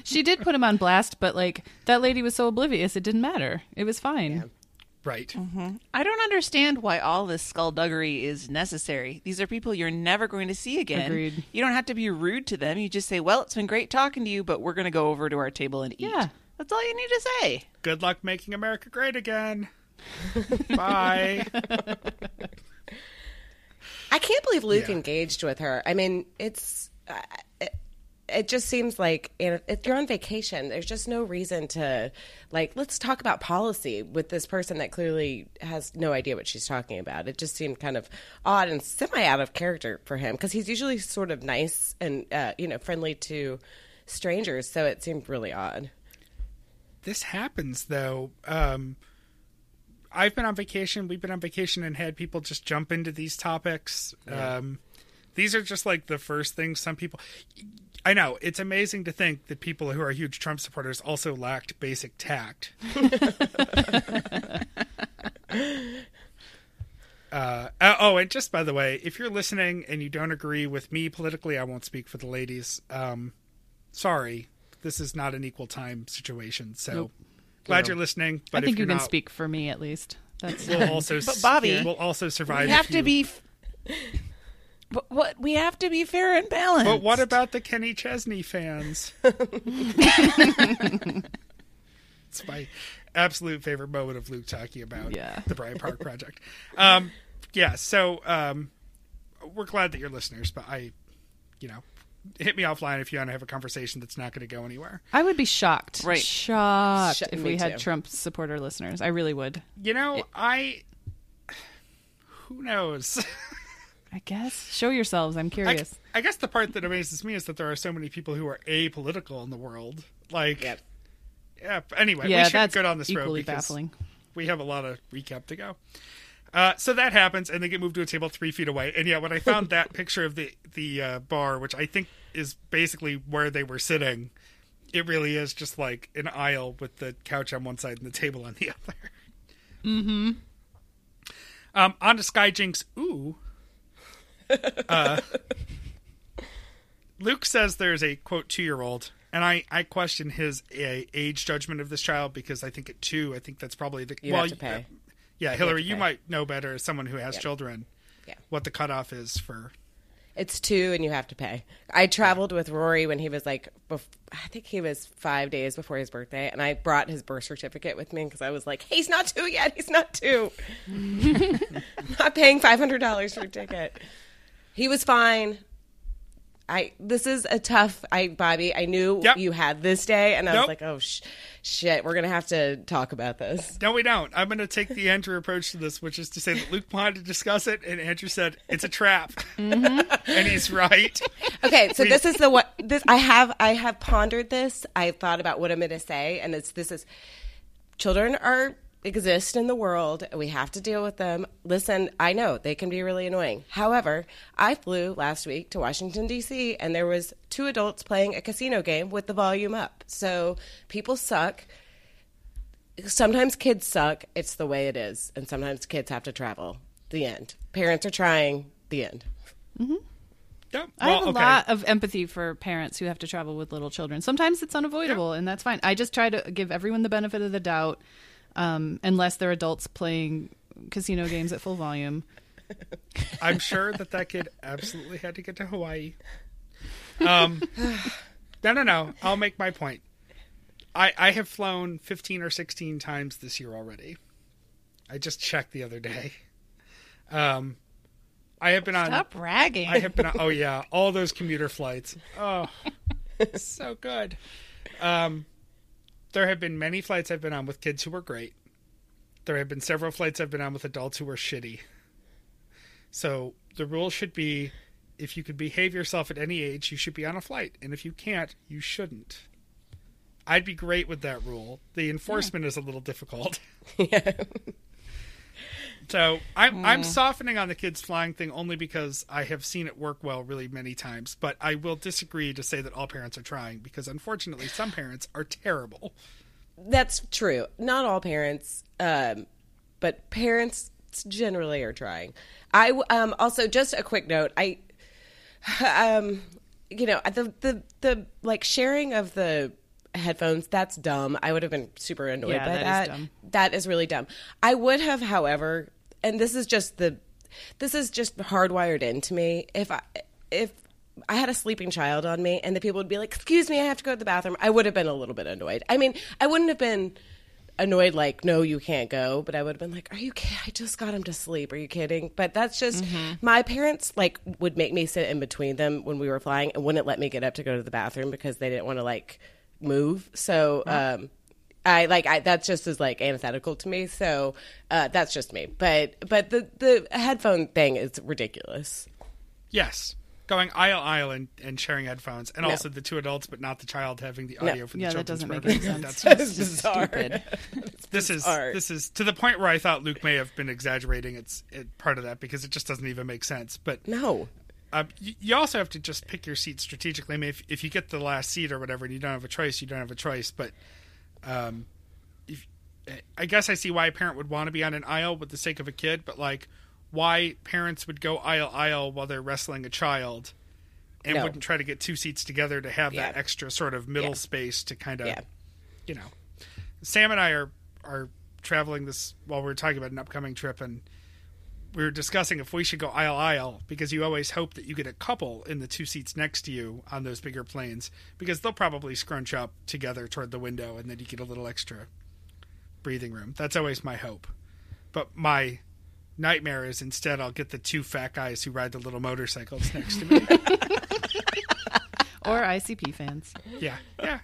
She did put him on blast, but like that lady was so oblivious, it didn't matter. It was fine. right. Mm-hmm. I don't understand why all this skullduggery is necessary. These are people you're never going to see again. Agreed. You don't have to be rude to them. You just say, "Well, it's been great talking to you, but we're going to go over to our table and eat." Yeah. That's all you need to say. Good luck making America great again. Bye. I can't believe Luke Yeah. engaged with her. I mean, it's uh, it, it just seems like if if you're on vacation, there's just no reason to like let's talk about policy with this person that clearly has no idea what she's talking about. It just seemed kind of odd and semi out of character for him because he's usually sort of nice and uh, you know friendly to strangers. So it seemed really odd. this happens though. Um, I've been on vacation. We've been on vacation and had people just jump into these topics. Um, these are just like the first things some people. I know it's amazing to think that people who are huge Trump supporters also lacked basic tact. Uh, uh, oh, and just by the way, if you're listening and you don't agree with me politically, I won't speak for the ladies. Um, sorry, this is not an equal time situation. So Nope. Glad you're listening. But I think if you can not, speak for me at least. That's We'll also, But Bobby, we'll also survive. We have to you- be. F- but what we have to be fair and balanced. But what about the Kenny Chesney fans? it's my absolute favorite moment of Luke talking about Yeah. the Bryant Park Project. Um, yeah, so um, we're glad that you're listeners, but I, you know, hit me offline if you want to have a conversation that's not going to go anywhere. I would be shocked. Right. Shocked Sh- if we had too. Trump supporter listeners. I really would. You know, I. Who knows? I guess show yourselves. I'm curious. I guess the part that amazes me is that there are so many people who are apolitical in the world. Like, Yep. yeah. Anyway, yeah, we should that's go down this road equally because baffling. we have a lot of recap to go. Uh, so that happens, and they get moved to a table three feet away. And yeah, when I found that picture of the the uh, bar, which I think is basically where they were sitting, it really is just like an aisle with the couch on one side and the table on the other. Mm-hmm. Um, on to Skyjinx. Ooh. Uh, Luke says there's a quote two year old, and I I question his uh, age judgment of this child because I think at two, I think that's probably the You well, have to pay. Yeah, Hillary, to you might know better as someone who has Yeah. children. Yeah. What the cutoff is for It's two, and you have to pay. I traveled with Rory when he was like, bef- I think he was five days before his birthday, and I brought his birth certificate with me because I was like, hey, he's not two yet. He's not two. Not paying five hundred dollars for a ticket. He was fine. I this is a tough. I Bobby, I knew Yep. you had this day, and I Nope. was like, oh sh- shit, we're gonna have to talk about this. No, we don't. I'm going to take the Andrew approach to this, which is to say that Luke wanted to discuss it, and Andrew said it's a trap, mm-hmm. and he's right. Okay, so this is the what this I have I have pondered this. I thought about what I'm going to say, and it's this is children are exist in the world. We have to deal with them. Listen, I know they can be really annoying. However, I flew last week to Washington D.C. and there was two adults playing a casino game with the volume up. So people suck. Sometimes kids suck. It's the way it is, and sometimes kids have to travel. The end. Parents are trying. The end. Mm-hmm. Yeah, I have a okay. lot of empathy for parents who have to travel with little children. Sometimes it's unavoidable, and that's fine. I just try to give everyone the benefit of the doubt, um, unless they're adults playing casino games at full volume. I'm sure that that kid absolutely had to get to Hawaii. Um, no, no, no. I'll make my point. I I have flown 15 or 16 times this year already. I just checked the other day. Um, I have been on. Stop bragging. I have been on. Oh yeah, all those commuter flights. Oh, so good. Um, there have been many flights I've been on with kids who were great. There have been several flights I've been on with adults who were shitty. So the rule should be if you can behave yourself at any age, you should be on a flight. And if you can't, you shouldn't. I'd be great with that rule. The enforcement is a little difficult. So I'm I'm softening on the kids flying thing only because I have seen it work well really many times. But I will disagree to say that all parents are trying because unfortunately some parents are terrible. That's true. Not all parents, um, but parents generally are trying. I um, also just a quick note. I, um, you know, the the the like sharing of the headphones. That's dumb. I would have been super annoyed Yeah, by that is that. dumb. That is really dumb. I would have, however, and this is just the, this is just hardwired into me. If I if I had a sleeping child on me and the people would be like, "Excuse me, I have to go to the bathroom," I would have been a little bit annoyed. I mean, I wouldn't have been annoyed like, "No, you can't go," but I would have been like, "Are you? ki- I just got him to sleep. Are you kidding?" But that's just mm-hmm. my parents like would make me sit in between them when we were flying and wouldn't let me get up to go to the bathroom because they didn't want to like move. So. um I like I that's just as like antithetical to me. So uh, that's just me. But but the the headphone thing is ridiculous. Yes. Going aisle aisle and, and sharing headphones, and also the two adults, but not the child having the audio for the Yeah, that children's doesn't make any sense. That's That just- bizarre. Stupid. this is bizarre. this is to the point where I thought Luke may have been exaggerating. It's it, part of that because it just doesn't even make sense. But No. Um, you, also have to just pick your seat strategically. I mean, if if you get the last seat or whatever, and you don't have a choice, you don't have a choice. But um, if I guess I see why a parent would want to be on an aisle with the sake of a kid, but like why parents would go aisle aisle while they're wrestling a child. And No. wouldn't try to get two seats together to have that extra sort of middle Yeah. space to kind of Yeah. you know, Sam and I are are traveling this while we are talking about an upcoming trip, and we were discussing if we should go aisle aisle because you always hope that you get a couple in the two seats next to you on those bigger planes because they'll probably scrunch up together toward the window, and then you get a little extra breathing room. That's always my hope, but my nightmare is instead I'll get the two fat guys who ride the little motorcycles next to me. or ICP fans. yeah, yeah.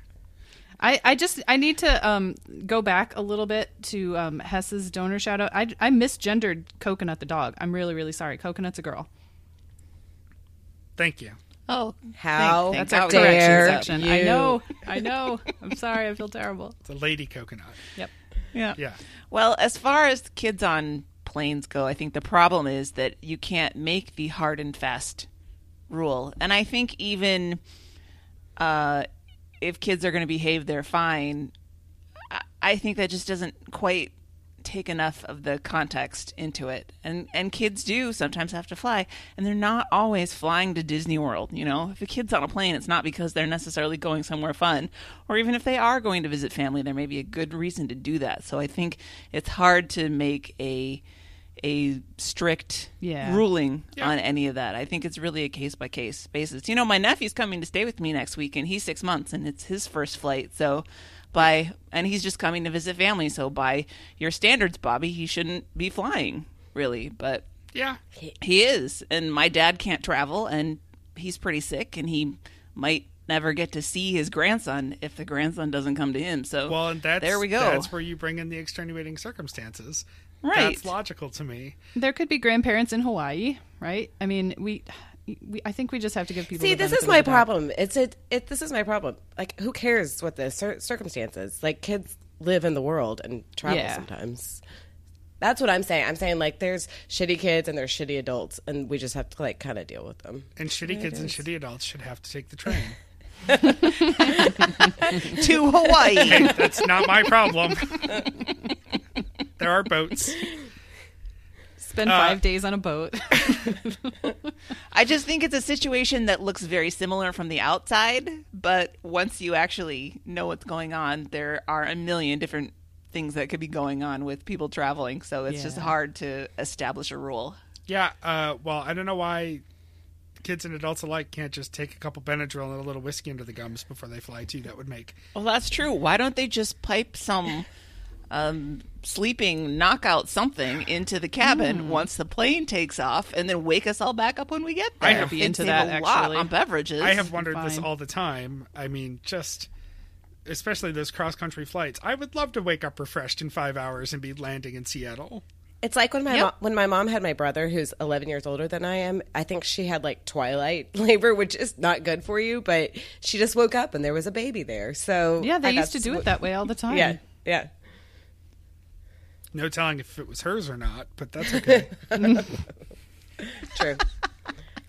I, I just I need to um, go back a little bit to um, Hess's donor shout out. I, I misgendered Coconut the dog. I'm really really sorry. Coconut's a girl. Thank you. Oh, How Thank- That's our How correction dare section. I know. I know. I'm sorry. I feel terrible. It's a lady coconut. Yep. yeah. Yeah. Well, as far as kids on planes go, I think the problem is that you can't make the hard and fast rule. And I think even uh, if kids are going to behave, they're fine. I- think that just doesn't quite take enough of the context into it. And and kids do sometimes have to fly, and they're not always flying to Disney World. You know, if a kid's on a plane, it's not because they're necessarily going somewhere fun, or even if they are going to visit family, there may be a good reason to do that. So I think it's hard to make a a strict Yeah. ruling Yeah. on any of that. I think it's really a case by case basis. You know, my nephew's coming to stay with me next week, and he's six months, and it's his first flight. So, by and he's just coming to visit family. So, by your standards, Bobby, he shouldn't be flying, really. But Yeah. he is, and my dad can't travel, and he's pretty sick, and he might never get to see his grandson if the grandson doesn't come to him. So, Well, and that's there we go. That's where you bring in the extenuating circumstances. Right. That's logical to me. There could be grandparents in Hawaii, right? I mean, we, we I think we just have to give people. See, the this is my the doubt. problem. It's it, it. This is my problem. Like, who cares what the cir- circumstances? Like, kids live in the world and travel Yeah. sometimes. That's what I'm saying. I'm saying like, there's shitty kids and there's shitty adults, and we just have to like kind of deal with them. And shitty kids and shitty adults should have to take the train. to Hawaii. hey, that's not my problem. There are boats. Spend Uh, five days on a boat. I just think it's a situation that looks very similar from the outside, but once you actually know what's going on, there are a million different things that could be going on with people traveling. So it's just hard to establish a rule. Yeah. Uh, well, I don't know why kids and adults alike can't just take a couple Benadryl and a little whiskey into the gums before they fly too. That would make Well, that's true. Why don't they just pipe some um, sleeping knockout something into the cabin hmm. once the plane takes off, and then wake us all back up when we get there? I have- be into that, a lot actually. on beverages. I have wondered this all the time. I mean, just especially those cross country flights. I would love to wake up refreshed in five hours and be landing in Seattle. It's like when my Yep. mom, when my mom had my brother, who's 11 years older than I am. I think she had like twilight labor, which is not good for you. But she just woke up and there was a baby there. So yeah, they I- used to do what- it that way all the time. Yeah, yeah. No telling if it was hers or not, but that's okay. True.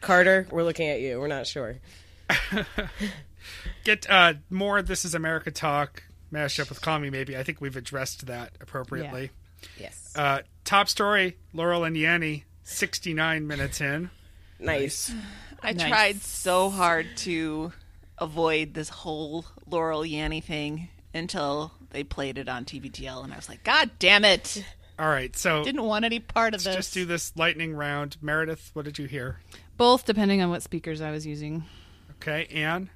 Carter, we're looking at you. We're not sure. Get uh, more. This is America talk mashed up with Call Me Maybe. I think we've addressed that appropriately. Yes. Uh, top story: Laurel and Yanny. Sixty-nine minutes in. nice. I Nice. tried so hard to avoid this whole Laurel Yanny thing until they played it on TBTL, and I was like, God damn it! All right, so Didn't want any part of let's this. just do this lightning round. Meredith, what did you hear? Both, depending on what speakers I was using. Okay, Anne,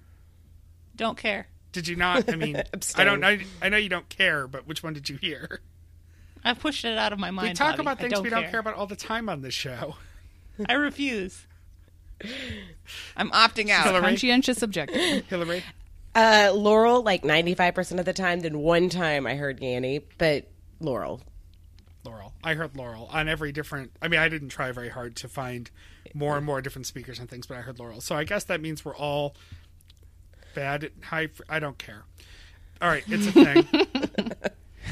Don't care. did you not? I mean, I don't. I, I know you don't care, but which one did you hear? I've pushed it out of my mind. we talk Bobby. about things don't we don't care. care about all the time on this show. I refuse. I'm opting out. Hillary? Conscientious objector. Hillary, Uh, Laurel, like 95% of the time. Then one time I heard Yanny, but Laurel. Laurel. I heard Laurel on every different. I mean, I didn't try very hard to find more and more different speakers and things, but I heard Laurel. So I guess that means we're all bad at high. I don't care. All right, it's a thing.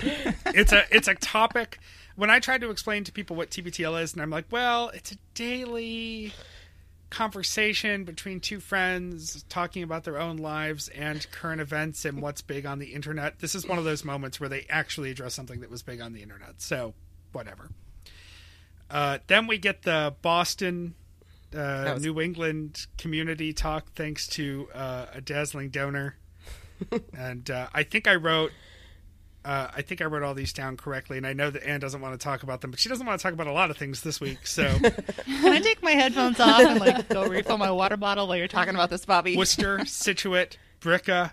it's a it's a topic. When I try to explain to people what TBTL is, and I'm like, well, it's a daily conversation between two friends talking about their own lives and current events and what's big on the internet. This is one of those moments where they actually address something that was big on the internet. So, whatever. Uh, then we get the Boston, uh, was- New England community talk, thanks to uh, a dazzling donor. and uh, I think I wrote. Uh, I think I wrote all these down correctly, and I know that Anne doesn't want to talk about them, but she doesn't want to talk about a lot of things this week. So, Can I take my headphones off and like go refill my water bottle while you're talking about this, Bobby? Worcester, Scituate, Bricka,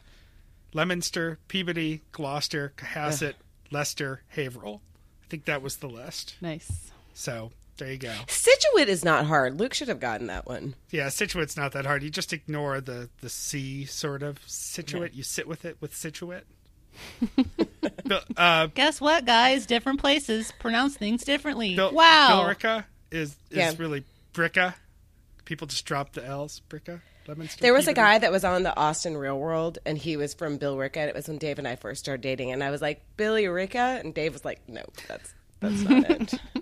Leominster, Peabody, Gloucester, Cohasset, Leicester, Haverhill. I think that was the list. Nice. So there you go. Scituate is not hard. Luke should have gotten that one. Yeah, Scituate's not that hard. You just ignore the the C sort of Scituate. You sit with it with Scituate. Bill, uh, Guess what, guys? Different places pronounce things differently. Bill, wow. Billerica is is Yeah. really Bricka. People just drop the L's. Bricka, There was a guy that was on the Austin Real World, and he was from Bill Ricka. It was when Dave and I first started dating, and I was like, Billy Ricka, and Dave was like, No, that's that's not it.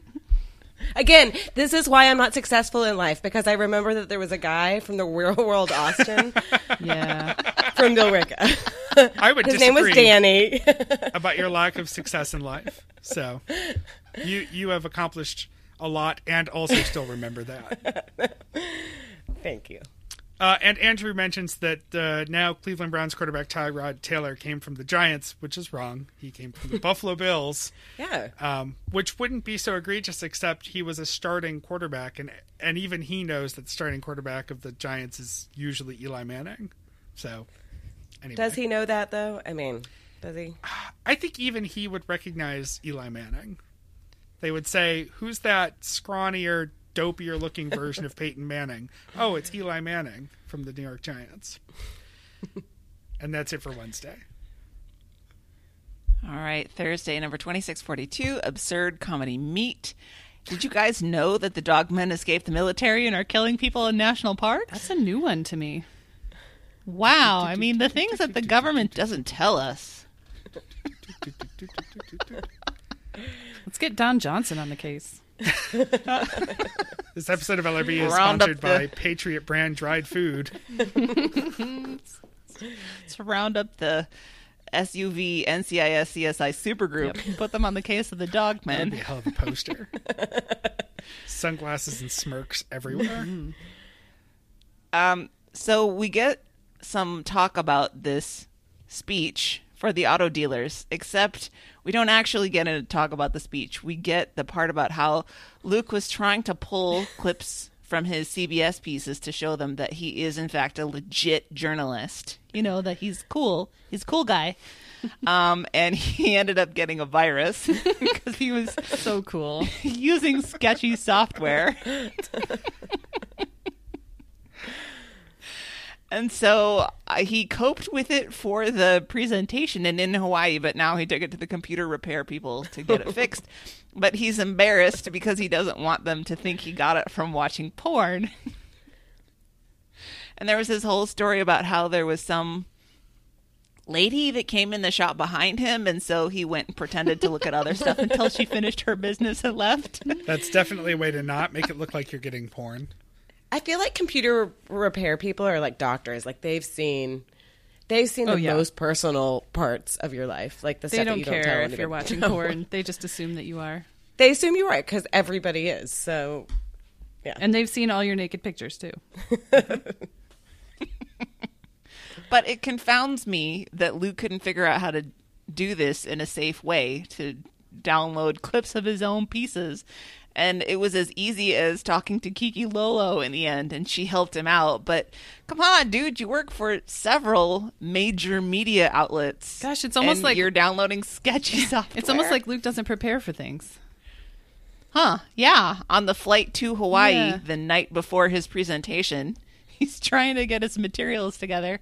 Again, this is why I'm not successful in life because I remember that there was a guy from the Real World Austin Yeah. from Bill Ricka. I would His disagree name was Danny. about your lack of success in life. So, you you have accomplished a lot, and also still remember that. Thank you. Uh, and Andrew mentions that uh, now Cleveland Browns quarterback Tyrod Taylor came from the Giants, which is wrong. He came from the Buffalo Bills, Yeah. um, which wouldn't be so egregious except he was a starting quarterback, and and even he knows that the starting quarterback of the Giants is usually Eli Manning. So, anyway, Does he know that though? I mean, does he? I think even he would recognize Eli Manning. They would say, "Who's that scrawnier, dopier looking version of Peyton Manning?" Oh, it's Eli Manning from the New York Giants. and that's it for Wednesday. All right, Thursday, number 2642, Absurd Comedy Meet. Did you guys know that the dogmen escaped the military and are killing people in national parks. That's a new one to me. Wow. I mean, the things that the government doesn't tell us? Let's get Don Johnson on the case. This episode of LRB is Round up sponsored by Patriot Brand Dried Food. To round up the SVU NCIS CSI supergroup. Yep. put them on the case of the That'd be a hell of a poster. Sunglasses and smirks everywhere. Um, so we get some talk about this speech for the auto dealers, except we don't actually get into talk about the speech. We get the part about how Luke was trying to pull clips from his CBS pieces to show them that he is in fact a legit journalist. You know, that he's cool. He's a cool guy. Um, and he ended up getting a virus because he was So cool. Using sketchy software. And so uh, he coped with it for the presentation and in Hawaii, but now he took it to the computer repair people to get it fixed. But he's embarrassed because he doesn't want them to think he got it from watching porn. and there was this whole story about how there was some lady that came in the shop behind him, and so he went and pretended to look at other stuff until she finished her business and left. That's definitely a way to not make it look like you're getting porn. I feel like computer repair people are like doctors. Like they've seen, they've seen oh, the Oh, yeah. most personal parts of your life, like the They stuff that don't you don't care tell if you're watching No. porn. They just assume that you are. They assume you are because everybody is. So, yeah. And they've seen all your naked pictures too. But it confounds me that Luke couldn't figure out how to do this in a safe way to download clips of his own pieces. And it was as easy as talking to Kiki Lolo in the end, and she helped him out. But come on, dude, you work for several major media outlets. Gosh, it's almost like- you're downloading sketchy software. It's almost like Luke doesn't prepare for things. huh? Yeah, on the flight to Hawaii Yeah. the night before his presentation, He's trying to get his materials together.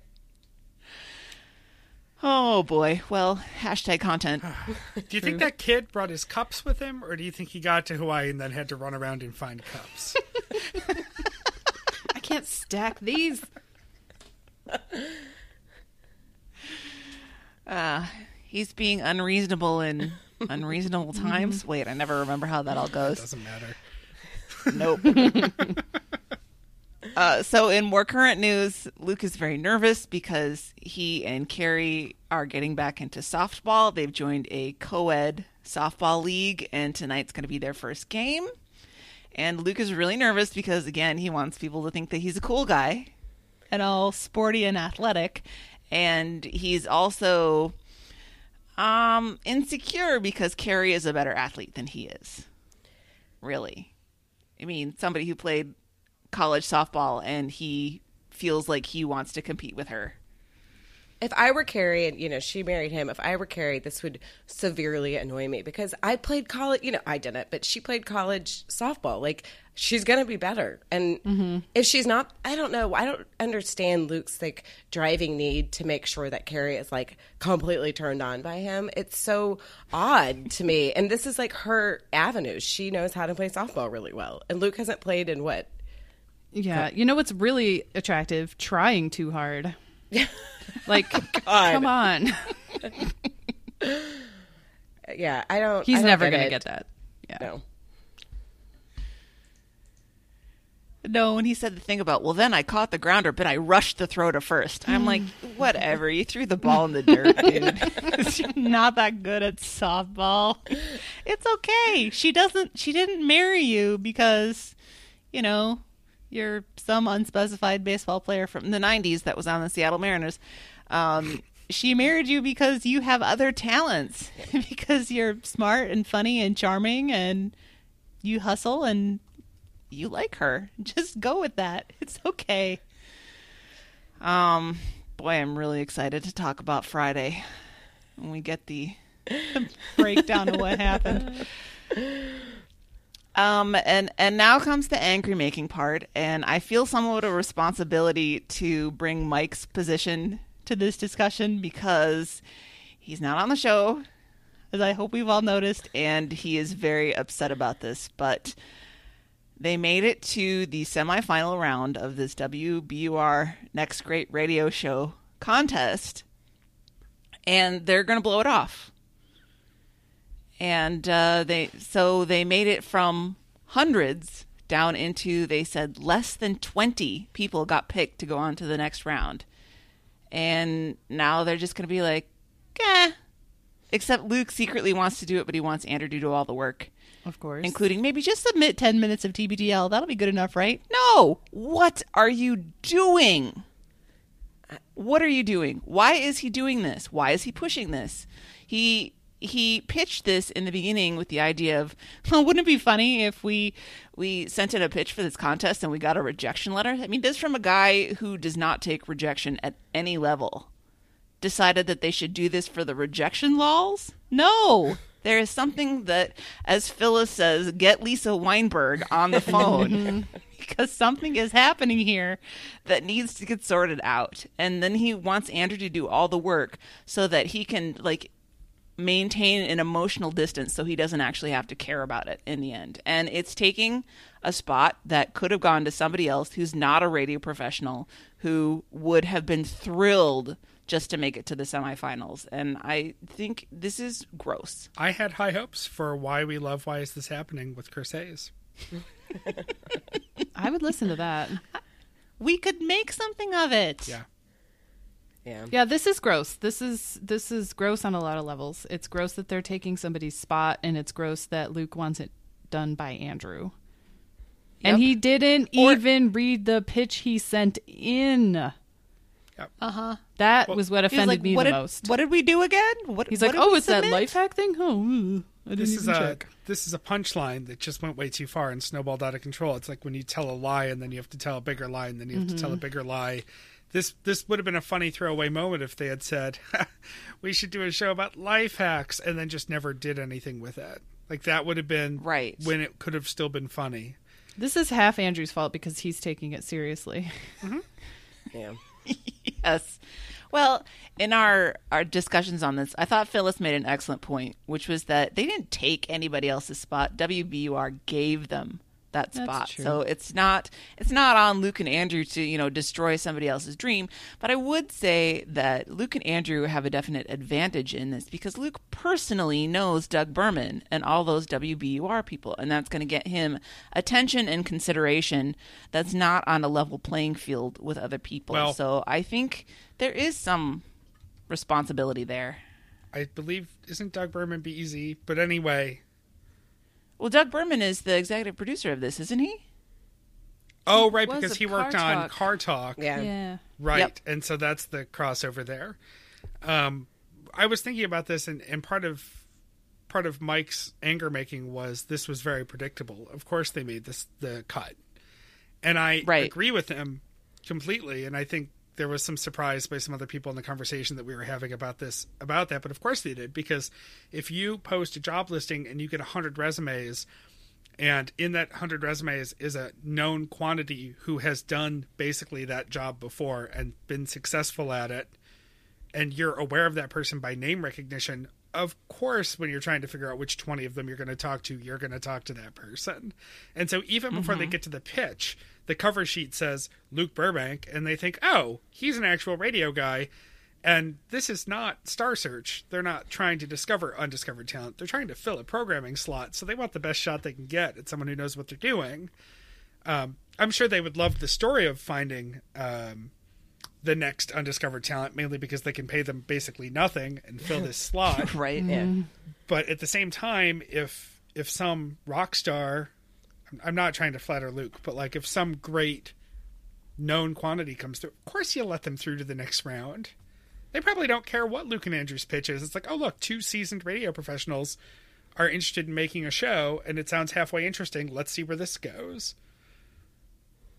Oh boy. Well, hashtag content. Do you think that kid brought his cups with him, or do you think he got to Hawaii and then had to run around and find cups? I can't stack these. Uh, he's being unreasonable in unreasonable times. Wait, I never remember how that all goes. Doesn't matter. Nope. uh, so, in more current news, Luke is very nervous because he and Carrie are getting back into softball. They've joined a co ed softball league, and tonight's going to be their first game. And Luke is really nervous because, again, he wants people to think that he's a cool guy. And all sporty and athletic. and he's also um insecure because Carrie is a better athlete than he is. Really. I mean, somebody who played college softball and he feels like he wants to compete with her. if I were Carrie and you know she married him, if I were Carrie, this would severely annoy me because I played college. You know, I didn't, but she played college softball. Like she's gonna be better, and mm-hmm. if she's not, I don't know. I don't understand Luke's like driving need to make sure that Carrie is like completely turned on by him. It's so odd to me, and this is like her avenue. She knows how to play softball really well, and Luke hasn't played in what Yeah, you know what's really attractive? Trying too hard. Like, oh, come on. Yeah, I don't. He's I don't never get going to it. get that. Yeah. No. No, and he said the thing about, well, then I caught the grounder, but I rushed the throw to first. I'm mm. like, whatever. You threw the ball in the dirt, dude. She's not that good at softball. It's okay. She doesn't she didn't marry you because, you know, you're some unspecified baseball player from the 90s that was on the Seattle Mariners. Um, she married you because you have other talents. because you're smart and funny and charming and you hustle and you like her. Just go with that. It's okay. um, boy, I'm really excited to talk about Friday when we get the Breakdown of what happened. Um, and and now comes the angry making part, and I feel somewhat of a responsibility to bring Mike's position To this discussion because he's not on the show, as I hope we've all noticed. and he is very upset about this. But they made it to the semifinal round of this WBUR Next Great Radio Show contest, and they're going to blow it off. And uh, they so they made it from hundreds down into they said less than twenty people got picked to go on to the next round, and now they're just going to be like, eh. Except Luke secretly wants to do it, but he wants Andrew to do all the work, Of course. including maybe just submit 10 minutes of TBTL. That'll be good enough, right? no. What are you doing? What are you doing? Why is he doing this? Why is he pushing this? He he pitched this in the beginning with the idea of, Well, wouldn't it be funny if we we sent in a pitch for this contest and we got a rejection letter. I mean, this from a guy who does not take rejection at any level. Decided that they should do this for the rejection laws. No. There is something that, as Phyllis says, get Lisa Weinberg on the phone. Mm-hmm. because something is happening here. that needs to get sorted out. And then he wants Andrew to do all the work so that he can like maintain an emotional distance so he doesn't actually have to care about it in the end. And it's taking a spot that could have gone to somebody else who's not a radio professional who would have been thrilled just to make it to the semifinals. And I think this is gross. I had high hopes for Why We Love Why Is This Happening with Chris Hayes. I would listen to that. We could make something of it. Yeah. Yeah. Yeah, this is gross. This is this is gross on a lot of levels. It's gross that they're taking somebody's spot, and it's gross that Luke wants it done by Andrew. And he didn't Or- even read the pitch he sent in. Uh huh. That Well- was what offended like, me what the did, most. What did we do again? What, He's what like, "Oh, we it's that life hack thing. Oh, I didn't This is a check." this is a punchline that just went way too far and snowballed out of control. It's like when you tell a lie and then you have to tell a bigger lie and then you have to Mm-hmm. tell a bigger lie. This this would have been a funny throwaway moment if they had said, "We should do a show about life hacks," and then just never did anything with it. Like that would have been Right. when it could have still been funny. This is half Andrew's fault because he's taking it seriously. Mm-hmm. Yeah. yes. Well, in our our discussions on this, I thought Phyllis made an excellent point, which was that they didn't take anybody else's spot. WBUR gave them that spot. So it's not it's not on Luke and Andrew to, you know, destroy somebody else's dream, but I would say that Luke and Andrew have a definite advantage in this because Luke personally knows Doug Berman and all those WBUR people, and that's going to get him attention and consideration that's not on a level playing field with other people. Well- so I think there is some responsibility there. I believe isn't Doug Berman be easy, but anyway. Well, Doug Berman is the executive producer of this, isn't he? Oh, right, was because he worked Car on Talk. Car Talk. Yeah. Yeah. Right. Yep. And so that's the crossover there. Um, I was thinking about this, and, and part of part of Mike's anger making was this was very predictable. Of course, they made this the cut, and I Right. agree with him completely. And I think there was some surprise by some other people in the conversation that we were having about this about that. But of course they did because if you post a job listing and you get hundred resumes and in that 100 resumes is a known quantity who has done basically that job before and been successful at it and you're aware of that person by name recognition of course, when you're trying to figure out which 20 of them you're going to talk to, you're going to talk to that person. And so even before they mm-hmm. get to the pitch, the cover sheet says Luke Burbank, and they think, oh, he's an actual radio guy. And this is not Star Search. They're not trying to discover undiscovered talent. They're trying to fill a programming slot. So they want the best shot they can get at someone who knows what they're doing. Um, I'm sure they would love the story of finding um, the next undiscovered talent, mainly because they can pay them basically nothing and fill this slot. Right. Yeah. But at the same time, if if some rock star, I'm- not trying to flatter Luke, but like if some great known quantity comes through, of course you'll let them through to the next round. They probably don't care what Luke and Andrew's pitch is. It's like, oh look, two seasoned radio professionals are interested in making a show, and it sounds halfway interesting. Let's see where this goes.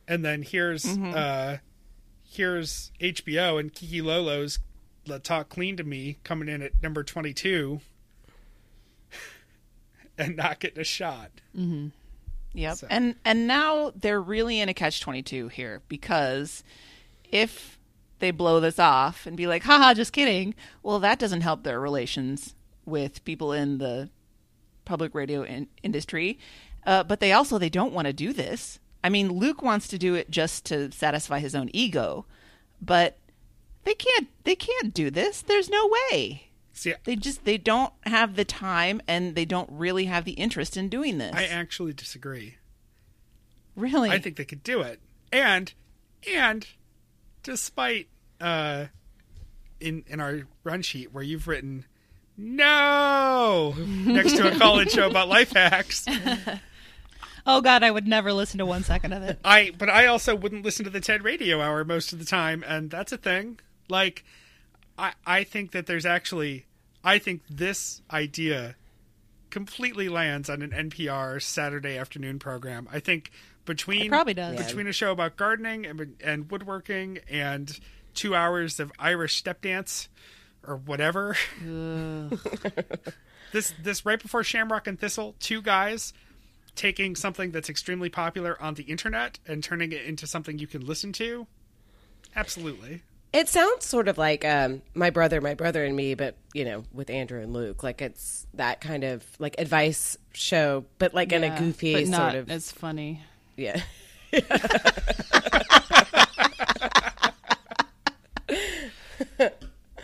And then here's uh, here's HBO and Kiki Lolo's "Let Talk Clean to Me" coming in at number twenty two, and not getting a shot. Yep. So- And and now they're really in a catch twenty two here because if they blow this off and be like, haha, just kidding, well that doesn't help their relations with people in the public radio in- industry. Uh, but they also they don't want to do this. I mean, Luke wants to do it just to satisfy his own ego, but they can't they can't do this. There's no way. See, They just they don't have the time and they don't really have the interest in doing this. I actually disagree. really? I think they could do it. And and despite uh in in our run sheet where you've written no next to a college show about life hacks, Oh God, I would never listen to one second of it. I but I also wouldn't listen to the TED radio hour most of the time and that's a thing. Like I I think that there's actually I think this idea completely lands on an NPR Saturday afternoon program. I think between It probably does. Yeah. between a show about gardening and, and woodworking and two hours of Irish step dance or whatever. this this right before Shamrock and Thistle, two guys taking something that's extremely popular on the internet and turning it into something you can listen to. Absolutely. It sounds sort of like um, my brother, my brother and me, but you know, with Andrew and Luke. Like it's that kind of like advice show, but like in a goofy but not sort of as funny. yeah.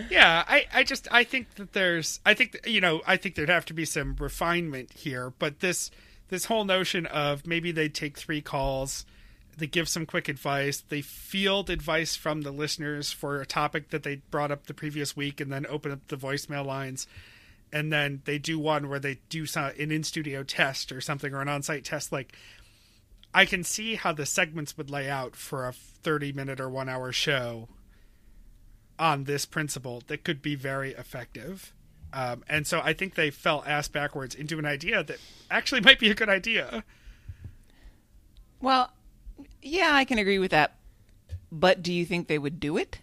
Yeah, I, I just I think that there's I think you know I think there'd have to be some refinement here, but this this whole notion of maybe they take three calls, they give some quick advice, they field advice from the listeners for a topic that they brought up the previous week, and then open up the voicemail lines, and then they do one where they do some an in studio test or something or an on site test. Like I can see how the segments would lay out for a thirty minute or one hour show on this principle that could be very effective. Um, and so I think they fell ass backwards into an idea that actually might be a good idea. well, yeah, I can agree with that. But do you think they would do it?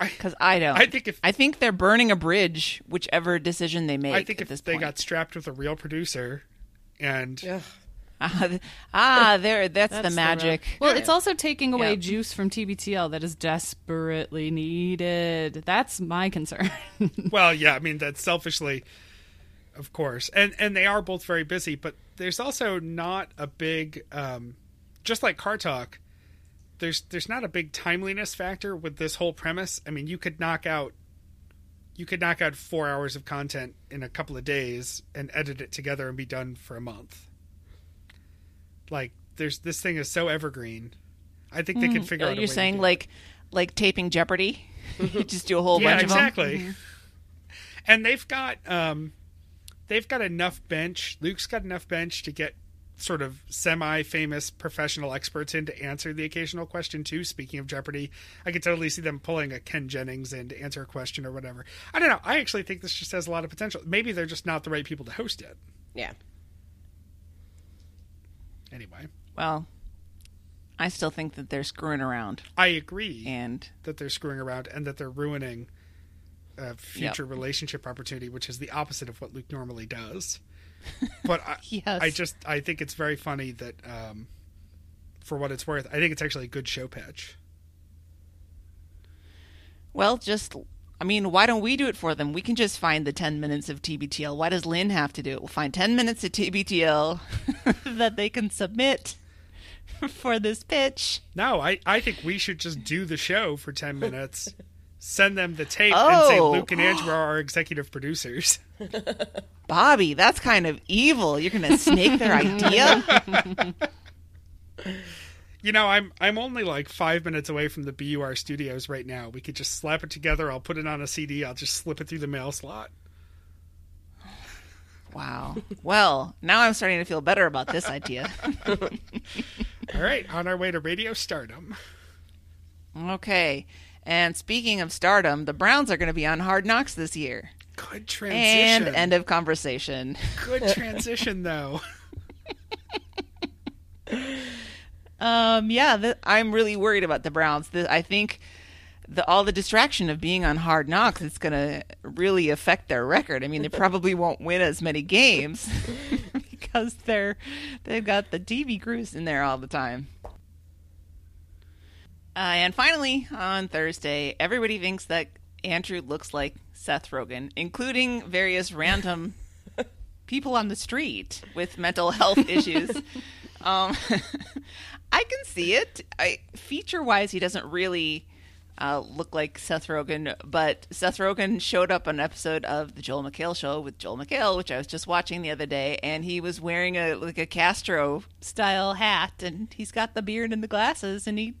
Because I don't. I think if- I think they're burning a bridge, whichever decision they make. I think at if this they point. got strapped with a real producer and ah, ah, there, that's, That's the the magic. Well, it's also taking away Yeah. juice from TBTL that is desperately needed. That's my concern. well, yeah, I mean that's selfishly, of course, and and they are both very busy, but there's also not a big, um, just like Car Talk. There's there's not a big timeliness factor with this whole premise. I mean, you could knock out, you could knock out four hours of content in a couple of days and edit it together and be done for a month. Like there's this thing is so evergreen. I think they could figure out. you're saying like like taping Jeopardy? You just do a whole yeah, bunch of them. exactly. And they've got um, they've got enough bench. Luke's got enough bench to get sort of semi-famous professional experts in to answer the occasional question too. Speaking of Jeopardy, I could totally see them pulling a Ken Jennings in to answer a question or whatever. I don't know. I actually think this just has a lot of potential. Maybe they're just not the right people to host it. Yeah. Anyway, Well, I still think that they're screwing around, I agree and that they're screwing around and that they're ruining a future relationship opportunity, which is the opposite of what Luke normally does. But I, Yes. I just I think it's very funny that, um, for what it's worth, I think it's actually a good show pitch. well, just I mean, why don't we do it for them? We can just find the 10 minutes of TBTL. Why does Lynn have to do it? We'll find 10 minutes of TBTL. that they can submit for this pitch. No, I, I think we should just do the show for 10 minutes, send them the tape, and say Oh. Luke and Andrew are our executive producers. Bobby, that's kind of evil. You're going to snake their idea? You know, I'm I'm only like five minutes away from the BUR studios right now. We could just slap it together. I'll put it on a CD. I'll just slip it through the mail slot. Wow. Well, now I'm starting to feel better about this idea. All right, on our way to radio stardom. Okay. And speaking of stardom, the Browns are going to be on Hard Knocks this year. Good transition. And end of conversation. Good transition, though. Um, yeah, the, I'm really worried about the Browns. The, I think the all the distraction of being on Hard Knocks is going to really affect their record. I mean, they probably won't win as many games because they're they've got the TV crews in there all the time. Uh, and finally, on Thursday, everybody thinks that Andrew looks like Seth Rogen, including various random people on the street with mental health issues. um, I can see it. I, feature-wise, he doesn't really uh, look like Seth Rogen, but Seth Rogen showed up on an episode of the Joel McHale show with Joel McHale, which I was just watching the other day, and he was wearing a like a Castro style hat, and he's got the beard and the glasses, and he,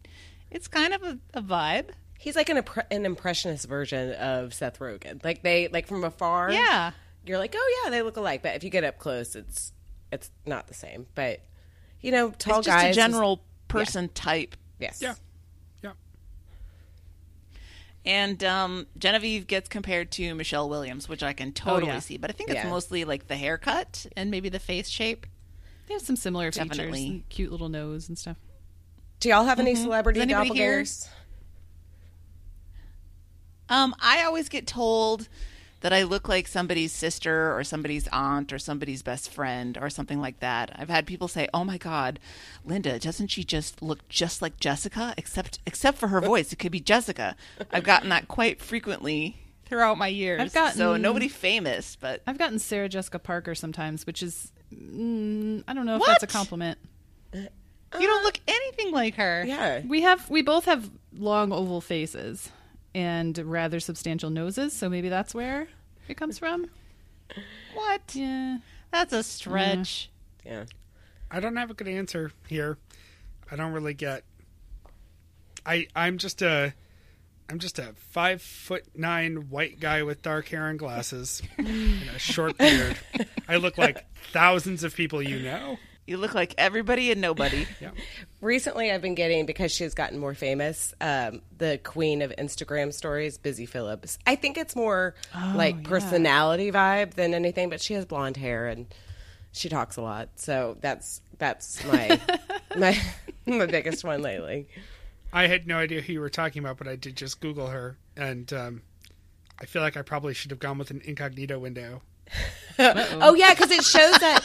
it's kind of a, a vibe. He's like an, an impressionist version of Seth Rogen. Like they like from afar. Yeah. you're like, oh yeah, they look alike. But if you get up close, it's it's not the same. But you know, tall it's just guys. a is- general person type. yes. Yeah. Yeah. And um, Genevieve gets compared to Michelle Williams, which I can totally yeah. see, but I think it's Yeah. mostly like the haircut. And maybe the face shape. They have some similar features, Definitely. and cute little nose and stuff. Do y'all have any celebrity Does anybody here- doppelgangers? Um, I always get told that I look like somebody's sister or somebody's aunt or somebody's best friend or something like that. I've had people say, "Oh my God, Linda, doesn't she just look just like Jessica? Except except for her voice, it could be Jessica." I've gotten that quite frequently. Throughout my years. I've gotten So nobody famous, but I've gotten Sarah Jessica Parker sometimes, which is mm, I don't know if What? that's a compliment. You don't uh, look anything like her. Yeah. We have we both have long oval faces and rather substantial noses, so maybe that's where it comes from. What? Yeah. That's a stretch. Yeah. I don't have a good answer here. I don't really get. I I'm just a I'm just a five foot nine white guy with dark hair and glasses and a short beard. I look like thousands of people you know. You look like everybody and nobody. Yeah. Recently, I've been getting because she's gotten more famous. Um, the queen of Instagram stories, Busy Phillips. I think it's more like personality vibe than anything, but she has blonde hair and she talks a lot. So that's that's my my my biggest one lately. I had no idea who you were talking about, but I did just Google her, and um, I feel like I probably should have gone with an incognito window. Oh yeah, because it shows that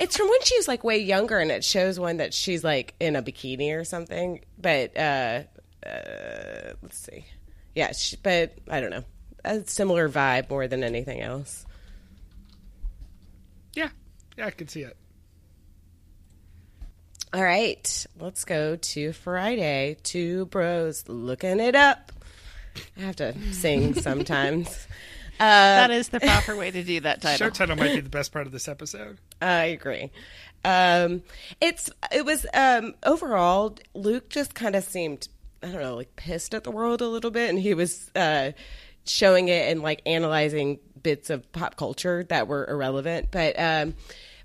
it's from when she was like way younger, and it shows one that she's like in a bikini or something. But uh, uh, let's see, yeah, she, but I don't know, a similar vibe more than anything else. Yeah, yeah, I can see it. All right, let's go to Friday. Two bros looking it up. I have to sing sometimes. that is the proper way to do that title. Show title might be the best part of this episode. I agree. Um, it's it was um, overall Luke just kind of seemed I don't know like pissed at the world a little bit, and he was uh, showing it and like analyzing bits of pop culture that were irrelevant. But um,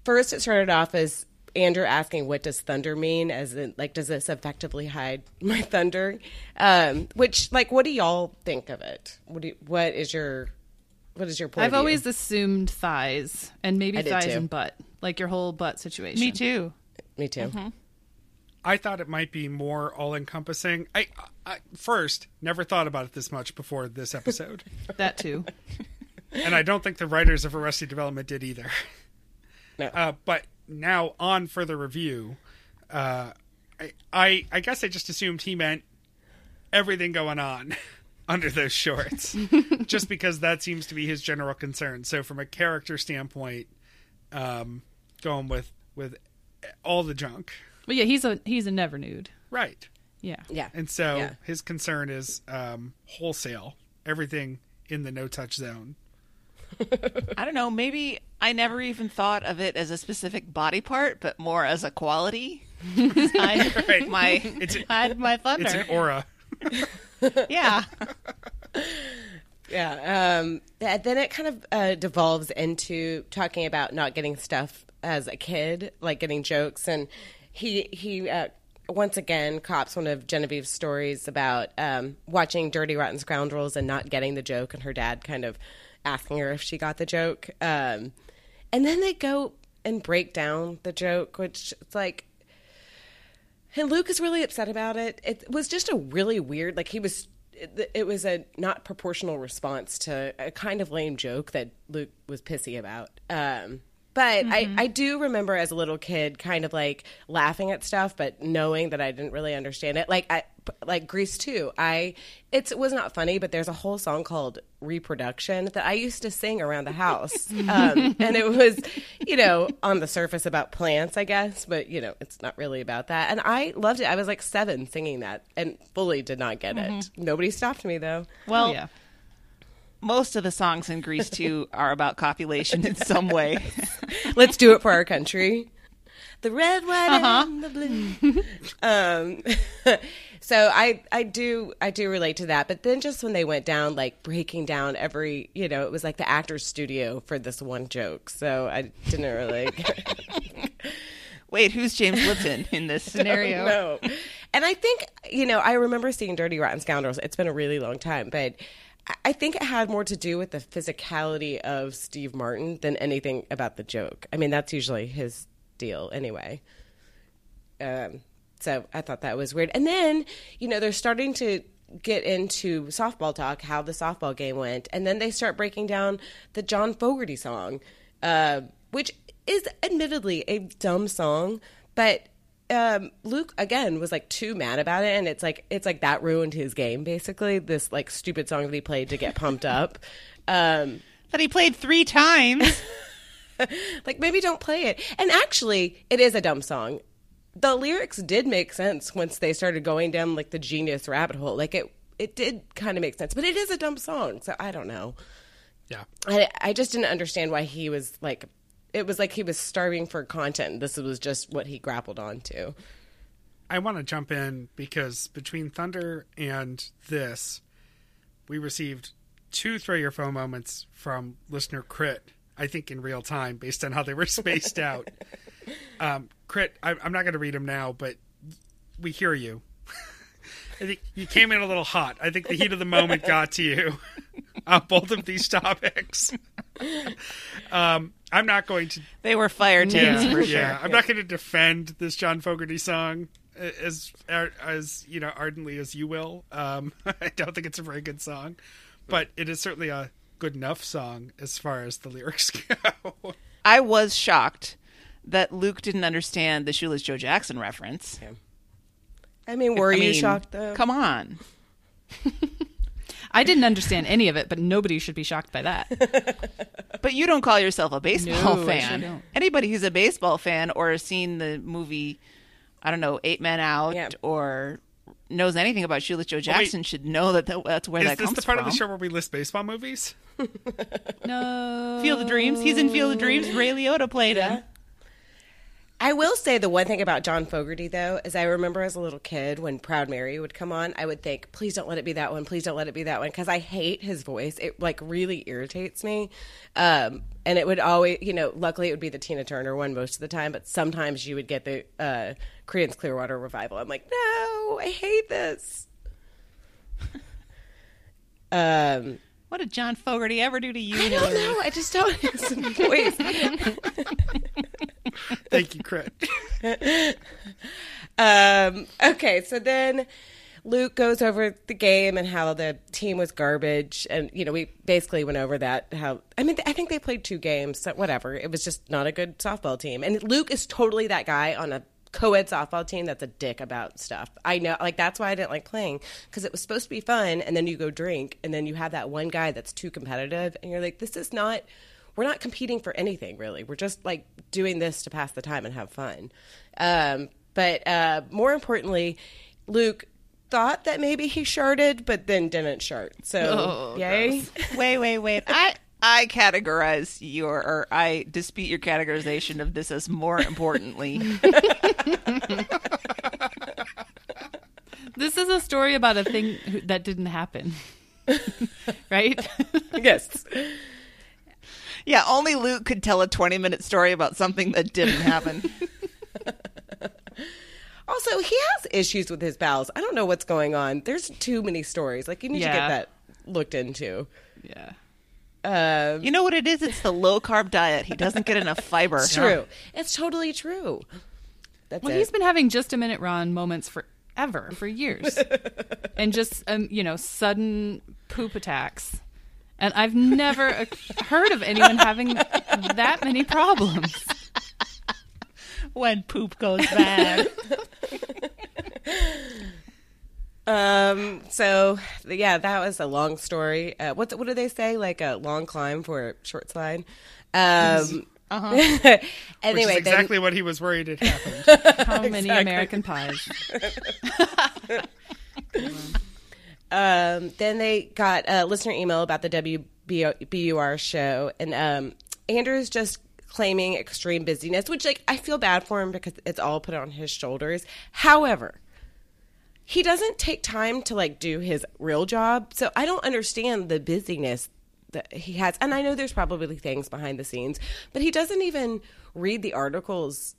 first, it started off as Andrew asking, "What does thunder mean?" As in, like, does this effectively hide my thunder? Um, which, like, what do y'all think of it? What do you, what is your what is your point? I've of view? always assumed thighs and maybe thighs too. and butt, like your whole butt situation. Me too. me too. I thought it might be more all encompassing. I, I first never thought about it this much before this episode, That too. and I don't think the writers of Arrested Development did either. No. Uh, but now on further review, uh, I, I I guess I just assumed he meant everything going on. under those shorts, just because that seems to be his general concern. So, from a character standpoint, um, going with with all the junk, But yeah, he's a he's a never nude. right? Yeah. Yeah. And so Yeah. his concern is um, wholesale, everything in the no touch zone. I don't know. Maybe I never even thought of it as a specific body part, but more as a quality. I Right? My It's a, had my thunder. it's an aura. yeah. Yeah. Um, th- then it kind of uh, devolves into talking about not getting stuff as a kid, like getting jokes, and he he uh, once again cops one of Genevieve's stories about um, watching Dirty Rotten Scoundrels and not getting the joke, and her dad kind of asking her if she got the joke, um, and then they go and break down the joke, which it's like and Luke is really upset about it. It was just a really weird, like he was. It, was a not proportional response to a kind of lame joke that Luke was pissy about. Um, but I, I do remember as a little kid, kind of like laughing at stuff, but knowing that I didn't really understand it. Like I, like Grease too. I it's, it was not funny, but there's a whole song called "Reproduction" that I used to sing around the house, um, and it was, you know, on the surface about plants, I guess, but you know, it's not really about that. And I loved it. I was like seven singing that, and fully did not get it. Nobody stopped me though. well, Oh, yeah. Most of the songs in Grease too are about copulation in some way. Let's do it for our country. The red, white, and the blue. um, so I, I do, I do relate to that. But then just when they went down, like breaking down every, you know, it was like the actor's studio for this one joke. So I didn't really. Wait, who's James Lipton in this scenario? No. And I think, you know, I remember seeing Dirty Rotten Scoundrels. It's been a really long time, but I- think it had more to do with the physicality of Steve Martin than anything about the joke. I mean, that's usually his deal anyway. Um, so I thought that was weird. And then, you know, they're starting to get into softball talk, how the softball game went. And then they start breaking down the John Fogerty song, uh, which is admittedly a dumb song, but um, Luke again was like too mad about it, and it's like it's like that ruined his game basically. This like stupid song that he played to get pumped up. Um, That he played three times. like maybe don't play it. And actually, it is a dumb song. The lyrics did make sense once they started going down like the genius rabbit hole. Like it, it did kind of make sense. But it is a dumb song, so I don't know. Yeah. I, I just didn't understand why he was like. It was like he was starving for content. This was just what he grappled onto. I want to jump in because between Thunder and this, we received two throw your phone moments from listener Crit. I think in real time, based on how they were spaced out. Um, Crit, I, I'm not going to read them now, but we hear you. I think you came in a little hot. I think the heat of the moment got to you on both of these topics. Um, I'm not going to They were fire takes yeah, for sure. yeah. I'm not going to defend this John Fogerty song as as you know ardently as you will. Um, I don't think it's a very good song, but it is certainly a good enough song as far as the lyrics go. I was shocked that Luke didn't understand the Shoeless Joe Jackson reference. I mean, were I you mean, shocked though? Come on. I didn't understand any of it, but nobody should be shocked by that. But you don't call yourself a baseball No, I fan. sure don't. Anybody who's a baseball fan or has seen the movie, I don't know, Eight Men Out Yeah. or knows anything about Shoeless Joe Jackson should know that that's where that- that's where is that this comes the part from. of the show where we list baseball movies? No. Field of Dreams. He's in Field of Dreams. Ray Liotta played him. I will say the one thing about John Fogerty though is I remember as a little kid when Proud Mary would come on, I would think, please don't let it be that one, please don't let it be that one, because I hate his voice. It like really irritates me. Um, and it would always, you know, luckily it would be the Tina Turner one most of the time, but sometimes you would get the uh, Creedence Clearwater Revival. I'm like, no, I hate this. um, What did John Fogerty ever do to you? I don't know. I just don't. His voice. Thank you, Crit. Um, okay, so then Luke goes over the game and how the team was garbage, and you know we basically went over that. How I mean, I think they played two games, so whatever. It was just not a good softball team, and Luke is totally that guy on a co-ed softball team that's a dick about stuff. I know, like that's why I didn't like playing because it was supposed to be fun, and then you go drink, and then you have that one guy that's too competitive, and you're like, this is not. We're not competing for anything really. We're just like doing this to pass the time and have fun. Um, but uh, more importantly, Luke thought that maybe he sharded, but then didn't shart. So, Oh, yay! Wait, wait, wait. I I categorize your or I dispute your categorization of this as more importantly. This is a story about a thing that didn't happen. right? yes. Yeah, only Luke could tell a 20 minute story about something that didn't happen. Also, he has issues with his bowels. I don't know what's going on. There's too many stories. Like you need to get that looked into. yeah. Um, you know what it is? It's the low carb diet. He doesn't get enough fiber. it's true. It's totally true. That's Well, it. he's been having just a minute Ron moments forever, for years, and just um, you know sudden poop attacks. And I've never heard of anyone having that many problems. when poop goes bad. Um. So yeah, that was a long story. Uh, what's what do they say? Like a long climb for a short slide. Um. Uh-huh. Which anyway, is then- exactly what he was worried had happened. How many American pies? um, then they got a listener email about the WBUR show, and um, Andrew's just claiming extreme busyness, which like I feel bad for him because it's all put on his shoulders. However, he doesn't take time to like do his real job, so I don't understand the busyness that he has. And I know there's probably things behind the scenes, but he doesn't even read the articles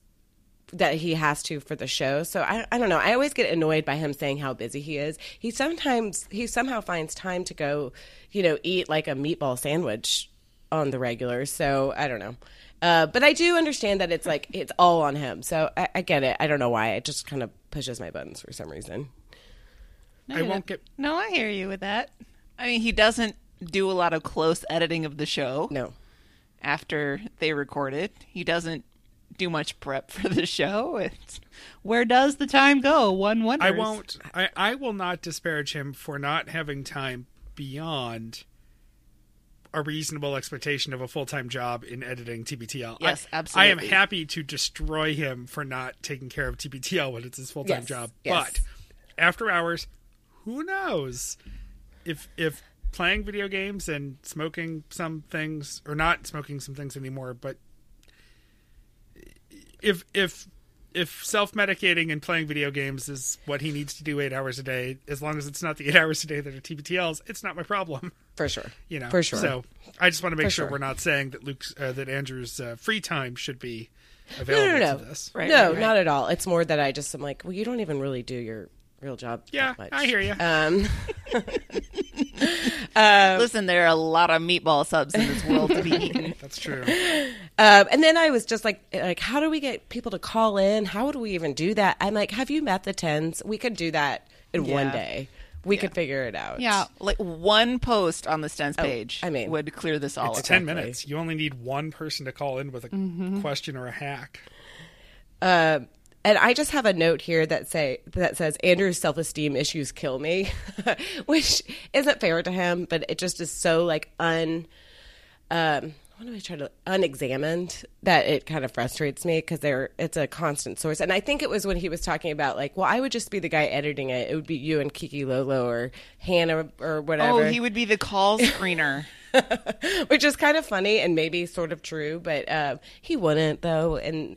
that he has to for the show. So I, I don't know. I always get annoyed by him saying how busy he is. He sometimes he somehow finds time to go, you know, eat like a meatball sandwich on the regular. So I don't know. Uh, but I do understand that it's like it's all on him. So I, I get it. I don't know why. It just kind of pushes my buttons for some reason. I won't get. no, I hear you with that. I mean, he doesn't do a lot of close editing of the show No. after they record it. He doesn't do much prep for the show. It's Where does the time go? One wonders. I won't. I, I will not disparage him for not having time beyond a reasonable expectation of a full time job in editing TBTL. Yes, I, I am happy to destroy him for not taking care of TBTL when it's his full time Yes, job. yes. But after hours, who knows if if playing video games and smoking some things or not smoking some things anymore, but if if if self medicating and playing video games is what he needs to do eight hours a day, as long as it's not the eight hours a day that are TBTLs, it's not my problem. For sure. You know, For sure. So I just want to make sure, sure. we're not saying that Luke's uh, that Andrew's uh, free time should be No, available no, no. to this. Right, no, right, right. not at all. It's more that I just am like, well, you don't even really do your real job. that Yeah, much. I hear you. Um, listen. There are a lot of meatball subs in this world to be eaten. That's true. Um, and then I was just like, like, how do we get people to call in? How would we even do that? I'm like, have you met the tens? We could do that in one day. We could figure it out. Yeah. Like one post on the Stens page, I mean, would clear this all It's up. ten minutes. You only need one person to call in with a Mm-hmm. question or a hack. Um, and I just have a note here that say that says Andrew's self esteem issues kill me, which isn't fair to him, but it just is so like un. Um, what do I try to unexamined that it kind of frustrates me because they're it's a constant source. And I think it was when he was talking about like, well, I would just be the guy editing it. It would be you and Kiki Lolo or Hannah or whatever. Oh, he would be the call screener. which is kind of funny and maybe sort of true, but um, he wouldn't though, and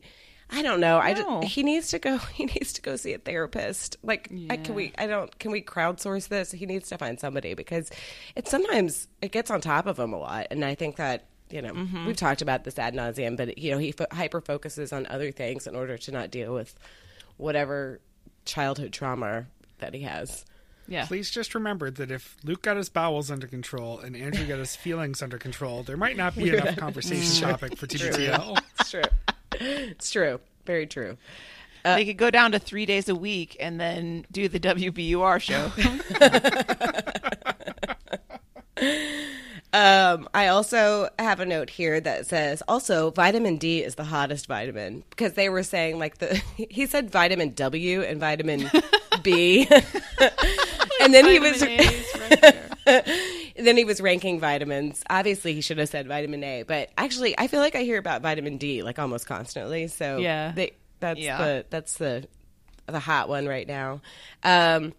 I don't know. I just, he needs to go. He needs to go see a therapist. Like, I, can we? I don't. Can we crowdsource this? He needs to find somebody because it sometimes it gets on top of him a lot, and I think that. You know, mm-hmm. we've talked about this ad nauseum, but you know he fo- hyper focuses on other things in order to not deal with whatever childhood trauma that he has. Yeah. Please just remember that if Luke got his bowels under control and Andrew got his feelings under control, there might not be enough conversation topic for TBTL. It's true. it's true. Very true. they could go down to three days a week and then do the WBUR show. Um, I also have a note here that says also vitamin D is the hottest vitamin because they were saying like the he said vitamin W and vitamin B, and then he was and then he was ranking vitamins. Obviously, he should have said vitamin A, but actually, I feel like I hear about vitamin D like almost constantly. So Yeah. they, that's Yeah. the that's the the hot one right now. Um,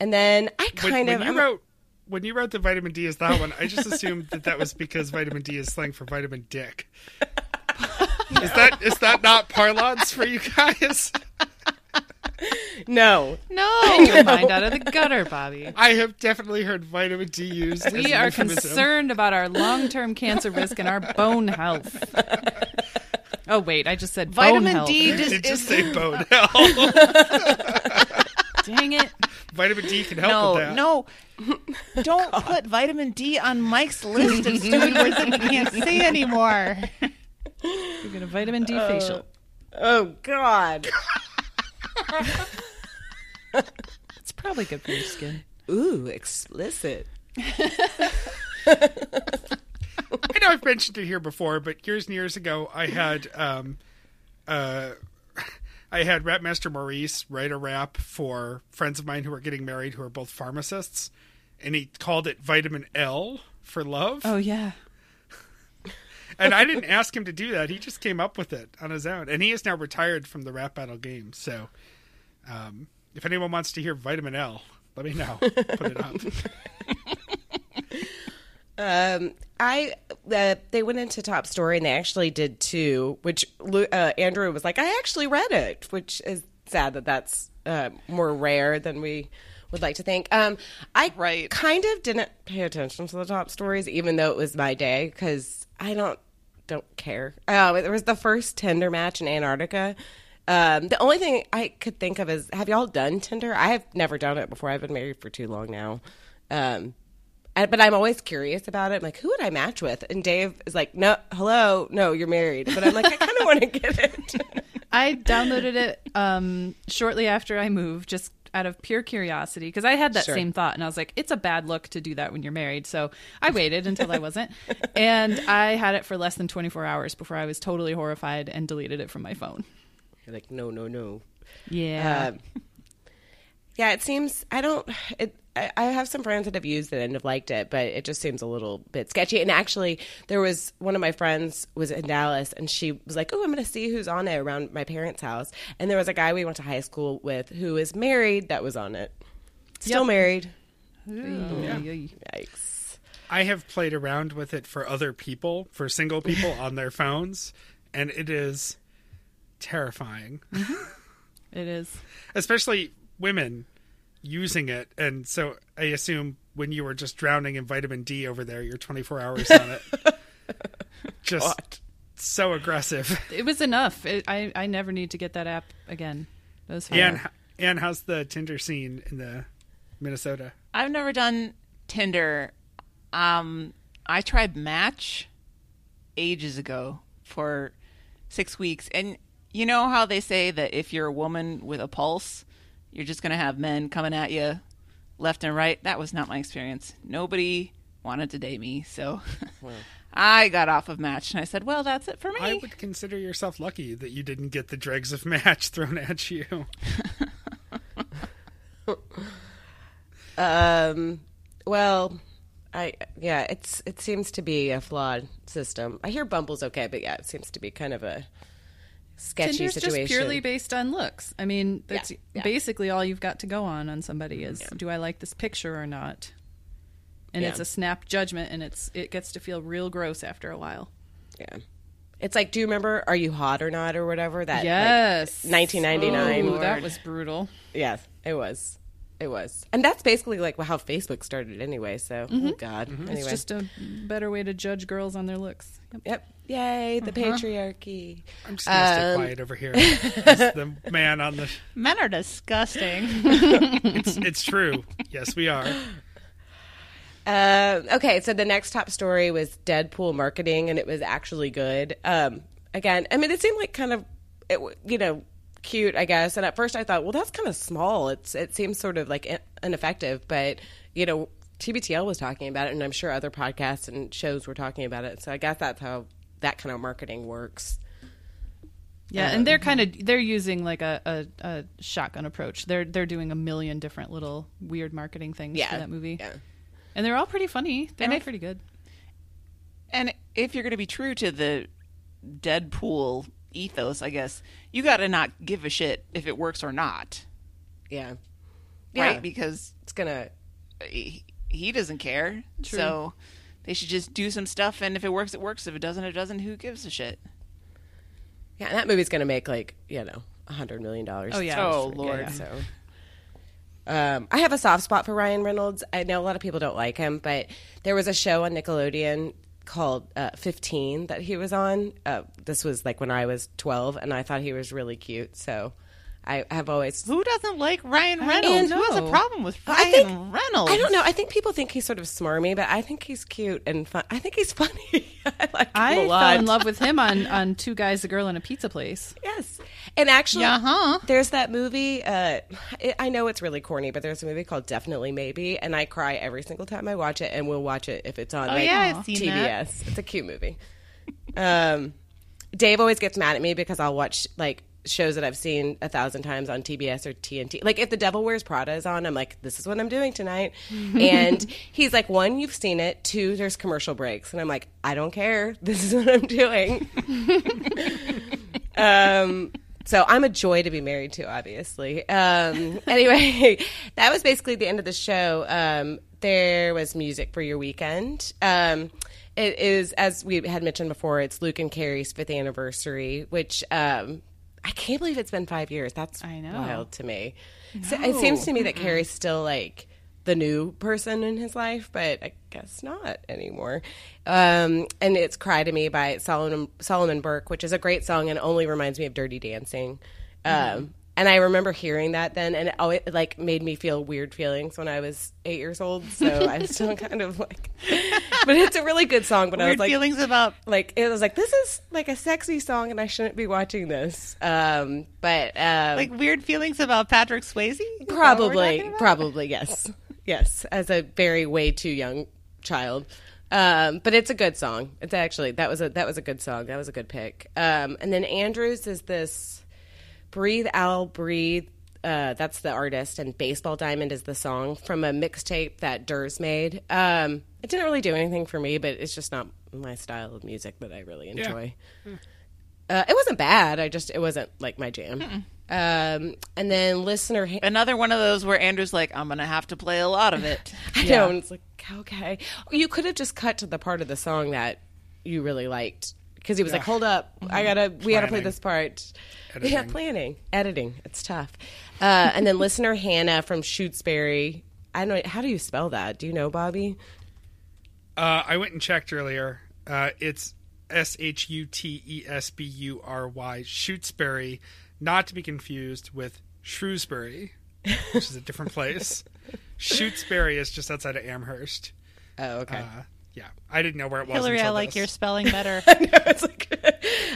and then I When, kind when of you I'm- wrote when you wrote the vitamin D is that one, I just assumed that that was because vitamin D is slang for vitamin dick. is that is that not parlance for you guys? no, No. Get your mind out of the gutter, Bobby. I have definitely heard vitamin D used. We an are concerned about our long-term cancer risk and our bone health. Oh wait, I just said bone Vitamin health. D Did just is say bone health? Dang it! vitamin D can help with no, that. no. Don't put vitamin D on Mike's list of Stupid words that you can't say anymore. You get a vitamin D facial. oh God, It's probably good for your skin. ooh, explicit. I know I've mentioned it here before, but years and years ago, I had um, uh, I had Rap Master Maurice write a rap for friends of mine who were getting married, who are both pharmacists, and he called it Vitamin L for love. Oh yeah. And I didn't ask him to do that; he just came up with it on his own. And he is now retired from the rap battle game. So, um, if anyone wants to hear Vitamin L, let me know. Put it up. Um, I uh, they went into top story and they actually did two, which uh, Andrew was like, I actually read it, which is sad that that's uh, more rare than we would like to think. Um, I Right. kind of didn't pay attention to the top stories, even though it was my day, because I don't don't care. Um, it was the first Tinder match in Antarctica. Um, the only thing I could think of is, have y'all done Tinder? I have never done it before. I've been married for too long now. Um, but I'm always curious about it. I'm like, who would I match with? And Dave is like, no, hello, no, you're married. But I'm like, I kind of want to get it. I downloaded it um, shortly after I moved, just out of pure curiosity, because I had that Sure. same thought, and I was like, "It's a bad look to do that when you're married." So I waited until I wasn't, and I had it for less than 24 hours before I was totally horrified and deleted it from my phone. You're like, no, no, no. Yeah, Um, yeah, it seems I don't. It, I, I have some friends that have used it and have liked it, but it just seems a little bit sketchy. And actually, there was one of my friends was in Dallas, and she was like, "Oh, I'm going to see who's on it around my parents' house." And there was a guy we went to high school with who is married that was on it, still Yep. married. Yay. Yikes! I have played around with it for other people, for single people on their phones, and it is terrifying, mm-hmm. it is. especially women using it. And so I assume when you were just drowning in vitamin D over there, you're 24 hours on it. just so aggressive. It was enough. It, I I never need to get that app again. That was fine. And and how's the Tinder scene in the Minnesota? I've never done Tinder. Um, I tried Match ages ago for six weeks, and you know how they say that if you're a woman with a pulse, you're just going to have men coming at you left and right. That was not my experience. Nobody wanted to date me, so I got off of Match, and I said, "Well, that's it for me." I would consider yourself lucky that you didn't get the dregs of match thrown at you. Um, well, I yeah, it's it seems to be a flawed system. I hear Bumble's okay, but yeah, it seems to be kind of a sketchy Tinder's situation. just purely based on looks. I mean, that's yeah. basically all you've got to go on on somebody is do I like this picture or not? And Yeah. it's a snap judgment, and it's it gets to feel real gross after a while. yeah. It's like, do you remember "Are You Hot or Not" or whatever that? like, Yes, 1999. Ooh, that was brutal. yes, it was. It was, and that's basically like how Facebook started anyway. So, oh god. Anyway, It's just a better way to judge girls on their looks. Yep. yep. Yay, the patriarchy. I'm just gonna stay Um, quiet over here. As the man on the. Men are disgusting. It's it's true. Yes, we are. Um, okay, so the next top story was Deadpool marketing, and it was actually good. Um, again, I mean, it seemed like kind of, it, you know, cute, I guess. And at first, I thought, well, that's kind of small. It's it seems sort of like ineffective, but you know, TBTL was talking about it, and I'm sure other podcasts and shows were talking about it. So I guess that's how that kind of marketing works. Yeah, um, and they're mhm. kind of they're using like a, a, a shotgun approach. They're they're doing a million different little weird marketing things Yeah, for that movie, Yeah. and they're all pretty funny. They're And all if- pretty good. And if you're going to be true to the Deadpool ethos, I guess you got to not give a shit if it works or not, Yeah. right? Yeah. Because It's gonna. he, he doesn't care. So they should just do some stuff, and if it works, it works. If it doesn't, it doesn't. Who gives a shit? Yeah, and that movie's gonna make like you know a hundred million dollars. Oh, yeah. Oh, Yeah, Lord. yeah, So. Um, I have a soft spot for Ryan Reynolds. I know a lot of people don't like him, but there was a show on Nickelodeon called uh, 15 that he was on. Uh, this was like when I was 12, and I thought he was really cute. So I have always. Who doesn't like Ryan Reynolds? Who has a problem with I Ryan think- Reynolds? I don't know. I think people think he's sort of smarmy, but I think he's cute and fun. I think he's funny. I like him I a lot. fell in love with him on on Two Guys, a Girl, and a Pizza Place. Yes, and actually, Uh-huh. there's that movie. Uh, it, I know it's really corny, but there's a movie called Definitely Maybe, and I cry every single time I watch it, and we'll watch it if it's on. Oh, like, yeah, I've seen TBS. that. It's a cute movie. Um, Dave always gets mad at me because I'll watch like shows that I've seen a thousand times on TBS or TNT. Like if The Devil Wears Prada is on, I'm like, this is what I'm doing tonight. and he's like, one, you've seen it. Two, there's commercial breaks, and I'm like, I don't care. This is what I'm doing. um, so I'm a joy to be married to, obviously. Um, anyway, that was basically the end of the show. Um, there was music for your weekend. Um, it is, as we had mentioned before, it's Luke and Carrie's fifth anniversary, which um, I can't believe it's been five years. That's I know. wild to me. So it seems to me that Carrie's still like the new person in his life, but I guess not anymore. Um, and it's "Cry to Me" by Solomon Solomon Burke, which is a great song and only reminds me of Dirty Dancing. Um, And I remember hearing that then, and it always like made me feel weird feelings when I was eight years old. So I still kind of like, but it's a really good song. But I was Weird like, feelings about like it was like this is like a sexy song, and I shouldn't be watching this. Um, but um, like weird feelings about Patrick Swayze. Is that what we're Probably, probably yes, yes. As a very way too young child, um, but it's a good song. It's actually that was a that was a good song. That was a good pick. Um, and then Andrews is this "Breathe Owl Breathe." Uh, that's the artist, and "Baseball Diamond" is the song from a mixtape that Durs made. Um, it didn't really do anything for me, but it's just not my style of music that I really enjoy. Uh, it wasn't bad. I just it wasn't like my jam. Um, and then listener, ha- Another one of those where Andrew's like, I'm gonna have to play a lot of it. I know, and it's like okay, you could have just cut to the part of the song that you really liked because he was like, "Hold up, I gotta, we gotta play this part." Yeah, planning, editing, it's tough. Uh, and then listener Hannah from Shutesbury. I don't know how do you spell that? Do you know, Bobby? Uh, I went and checked earlier. Uh, it's S H U T E S B U R Y, Shutesbury, not to be confused with Shrewsbury, which is a different place. Shutesbury is just outside of Amherst. Oh, okay. Uh, yeah, I didn't know where it was. Hillary, I like this. your spelling better. it's like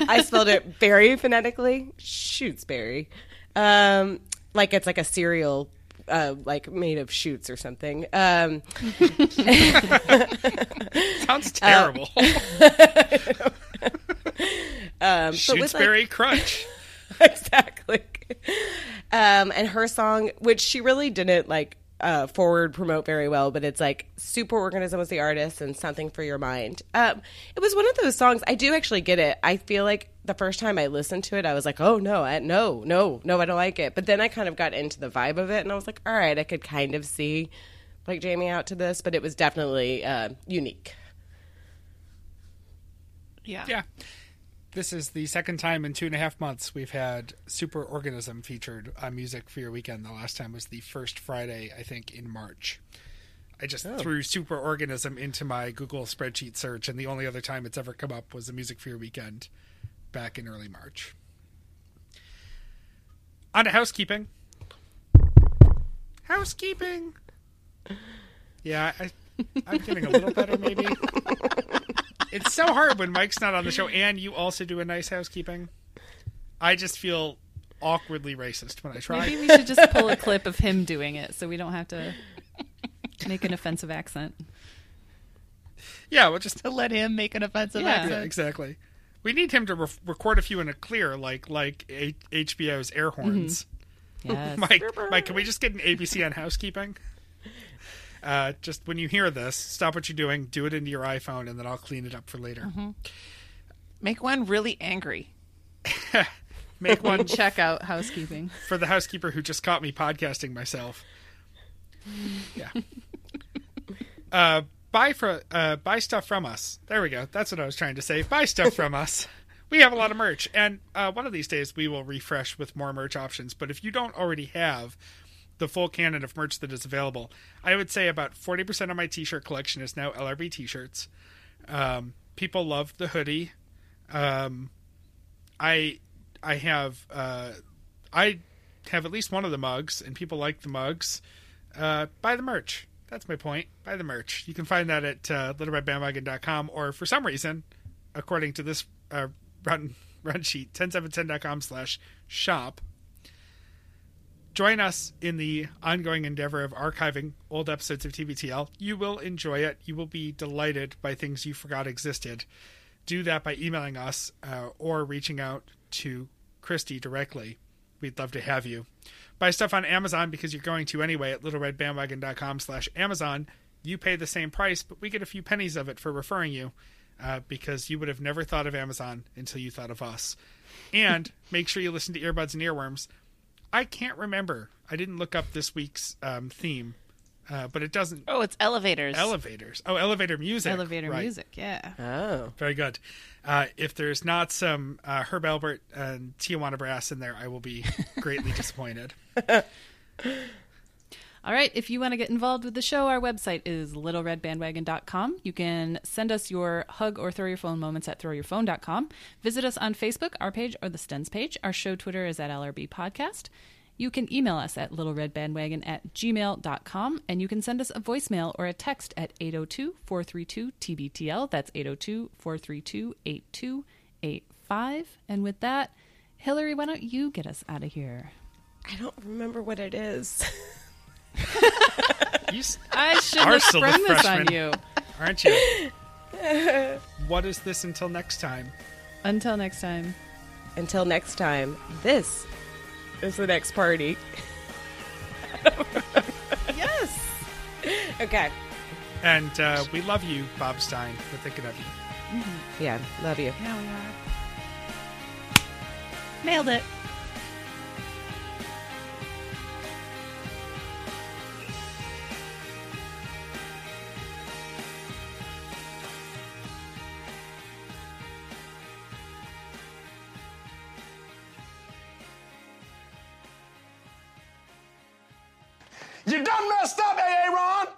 I spelled it very phonetically. Shutesbury, um, like it's like a cereal, uh, like made of shoots or something. Um, Sounds terrible. um, but with, like, Crunch. exactly. Um, and her song, which she really didn't like uh, forward promote very well, but it's like Superorganism was the artist and Something for Your Mind. Um, it was one of those songs. I do actually get it. I feel like the first time I listened to it, I was like, oh no, I, no, no, no, I don't like it. But then I kind of got into the vibe of it, and I was like, all right, I could kind of see like Jamie out to this, but it was definitely uh, unique. yeah. Yeah. This is the second time in two and a half months we've had Superorganism featured on Music for Your Weekend. The last time was the first Friday, I think, in March. I just oh. threw Superorganism into my Google spreadsheet search, and the only other time it's ever come up was the Music for Your Weekend back in early March. On to housekeeping. Housekeeping. Yeah, I, I'm getting a little better, maybe. It's so hard when Mike's not on the show and you also do a nice housekeeping. I just feel awkwardly racist when I try. Maybe we should just pull a clip of him doing it, so we don't have to. Make an offensive accent. Yeah, we'll just To let him make an offensive Yeah. yeah, accent. exactly. We need him to re- record a few in a clear, like like a- HBO's air horns. Mm-hmm. Yes. Mike, Mike, can we just get an ABC on housekeeping? Uh, just when you hear this, stop what you're doing, do it into your iPhone, and then I'll clean it up for later. Make one really angry. Make one Check out housekeeping. for the housekeeper who just caught me podcasting myself. Yeah. Uh, buy for uh, buy stuff from us. There we go. That's what I was trying to say. Buy stuff from us. We have a lot of merch, and uh, one of these days we will refresh with more merch options. But if you don't already have the full canon of merch that is available, I would say about forty percent of my T-shirt collection is now LRB T-shirts. Um, people love the hoodie. Um, I I have uh, I have at least one of the mugs, and people like the mugs. Uh, buy the merch. That's my point. Buy the merch. You can find that at uh, or for some reason, according to this uh, run run sheet, 10710.com slash shop. Join us in the ongoing endeavor of archiving old episodes of TBTL. You will enjoy it. You will be delighted by things you forgot existed. Do that by emailing us uh, or reaching out to Christy directly. We'd love to have you. Buy stuff on Amazon because you're going to anyway at littleredbandwagon.com slash Amazon. You pay the same price, but we get a few pennies of it for referring you uh, because you would have never thought of Amazon until you thought of us. And make sure you listen to Earbuds and Earworms. I can't remember. I didn't look up this week's um, theme, uh, but it doesn't. Oh, it's elevators. Elevators. Oh, elevator music. Elevator Right. music, yeah. Oh. Very good. Uh, if there's not some uh, Herb Alpert and Tijuana Brass in there, I will be greatly disappointed. All right, if you want to get involved with the show, our website is littleredbandwagon.com. You can send us your hug or throw your phone moments at throwyourphone.com. Visit us on Facebook, our page, or the Stens page. Our show Twitter is at LRB Podcast. You can email us at littleredbandwagon at gmail.com, and you can send us a voicemail or a text at 802 432 TBTL. That's 802 432 8285. And with that, Hillary, why don't you get us out of here? I don't remember what it is. You s- I should Are have still sprung this on you. aren't you? what is this until next time? Until next time. Until next time, this is the next party. Yes. Okay. And uh, we love you, Bob Stein. We're thinking of you. Yeah, love you. Yeah, we are. Nailed it. You done messed up, A.A. Ron!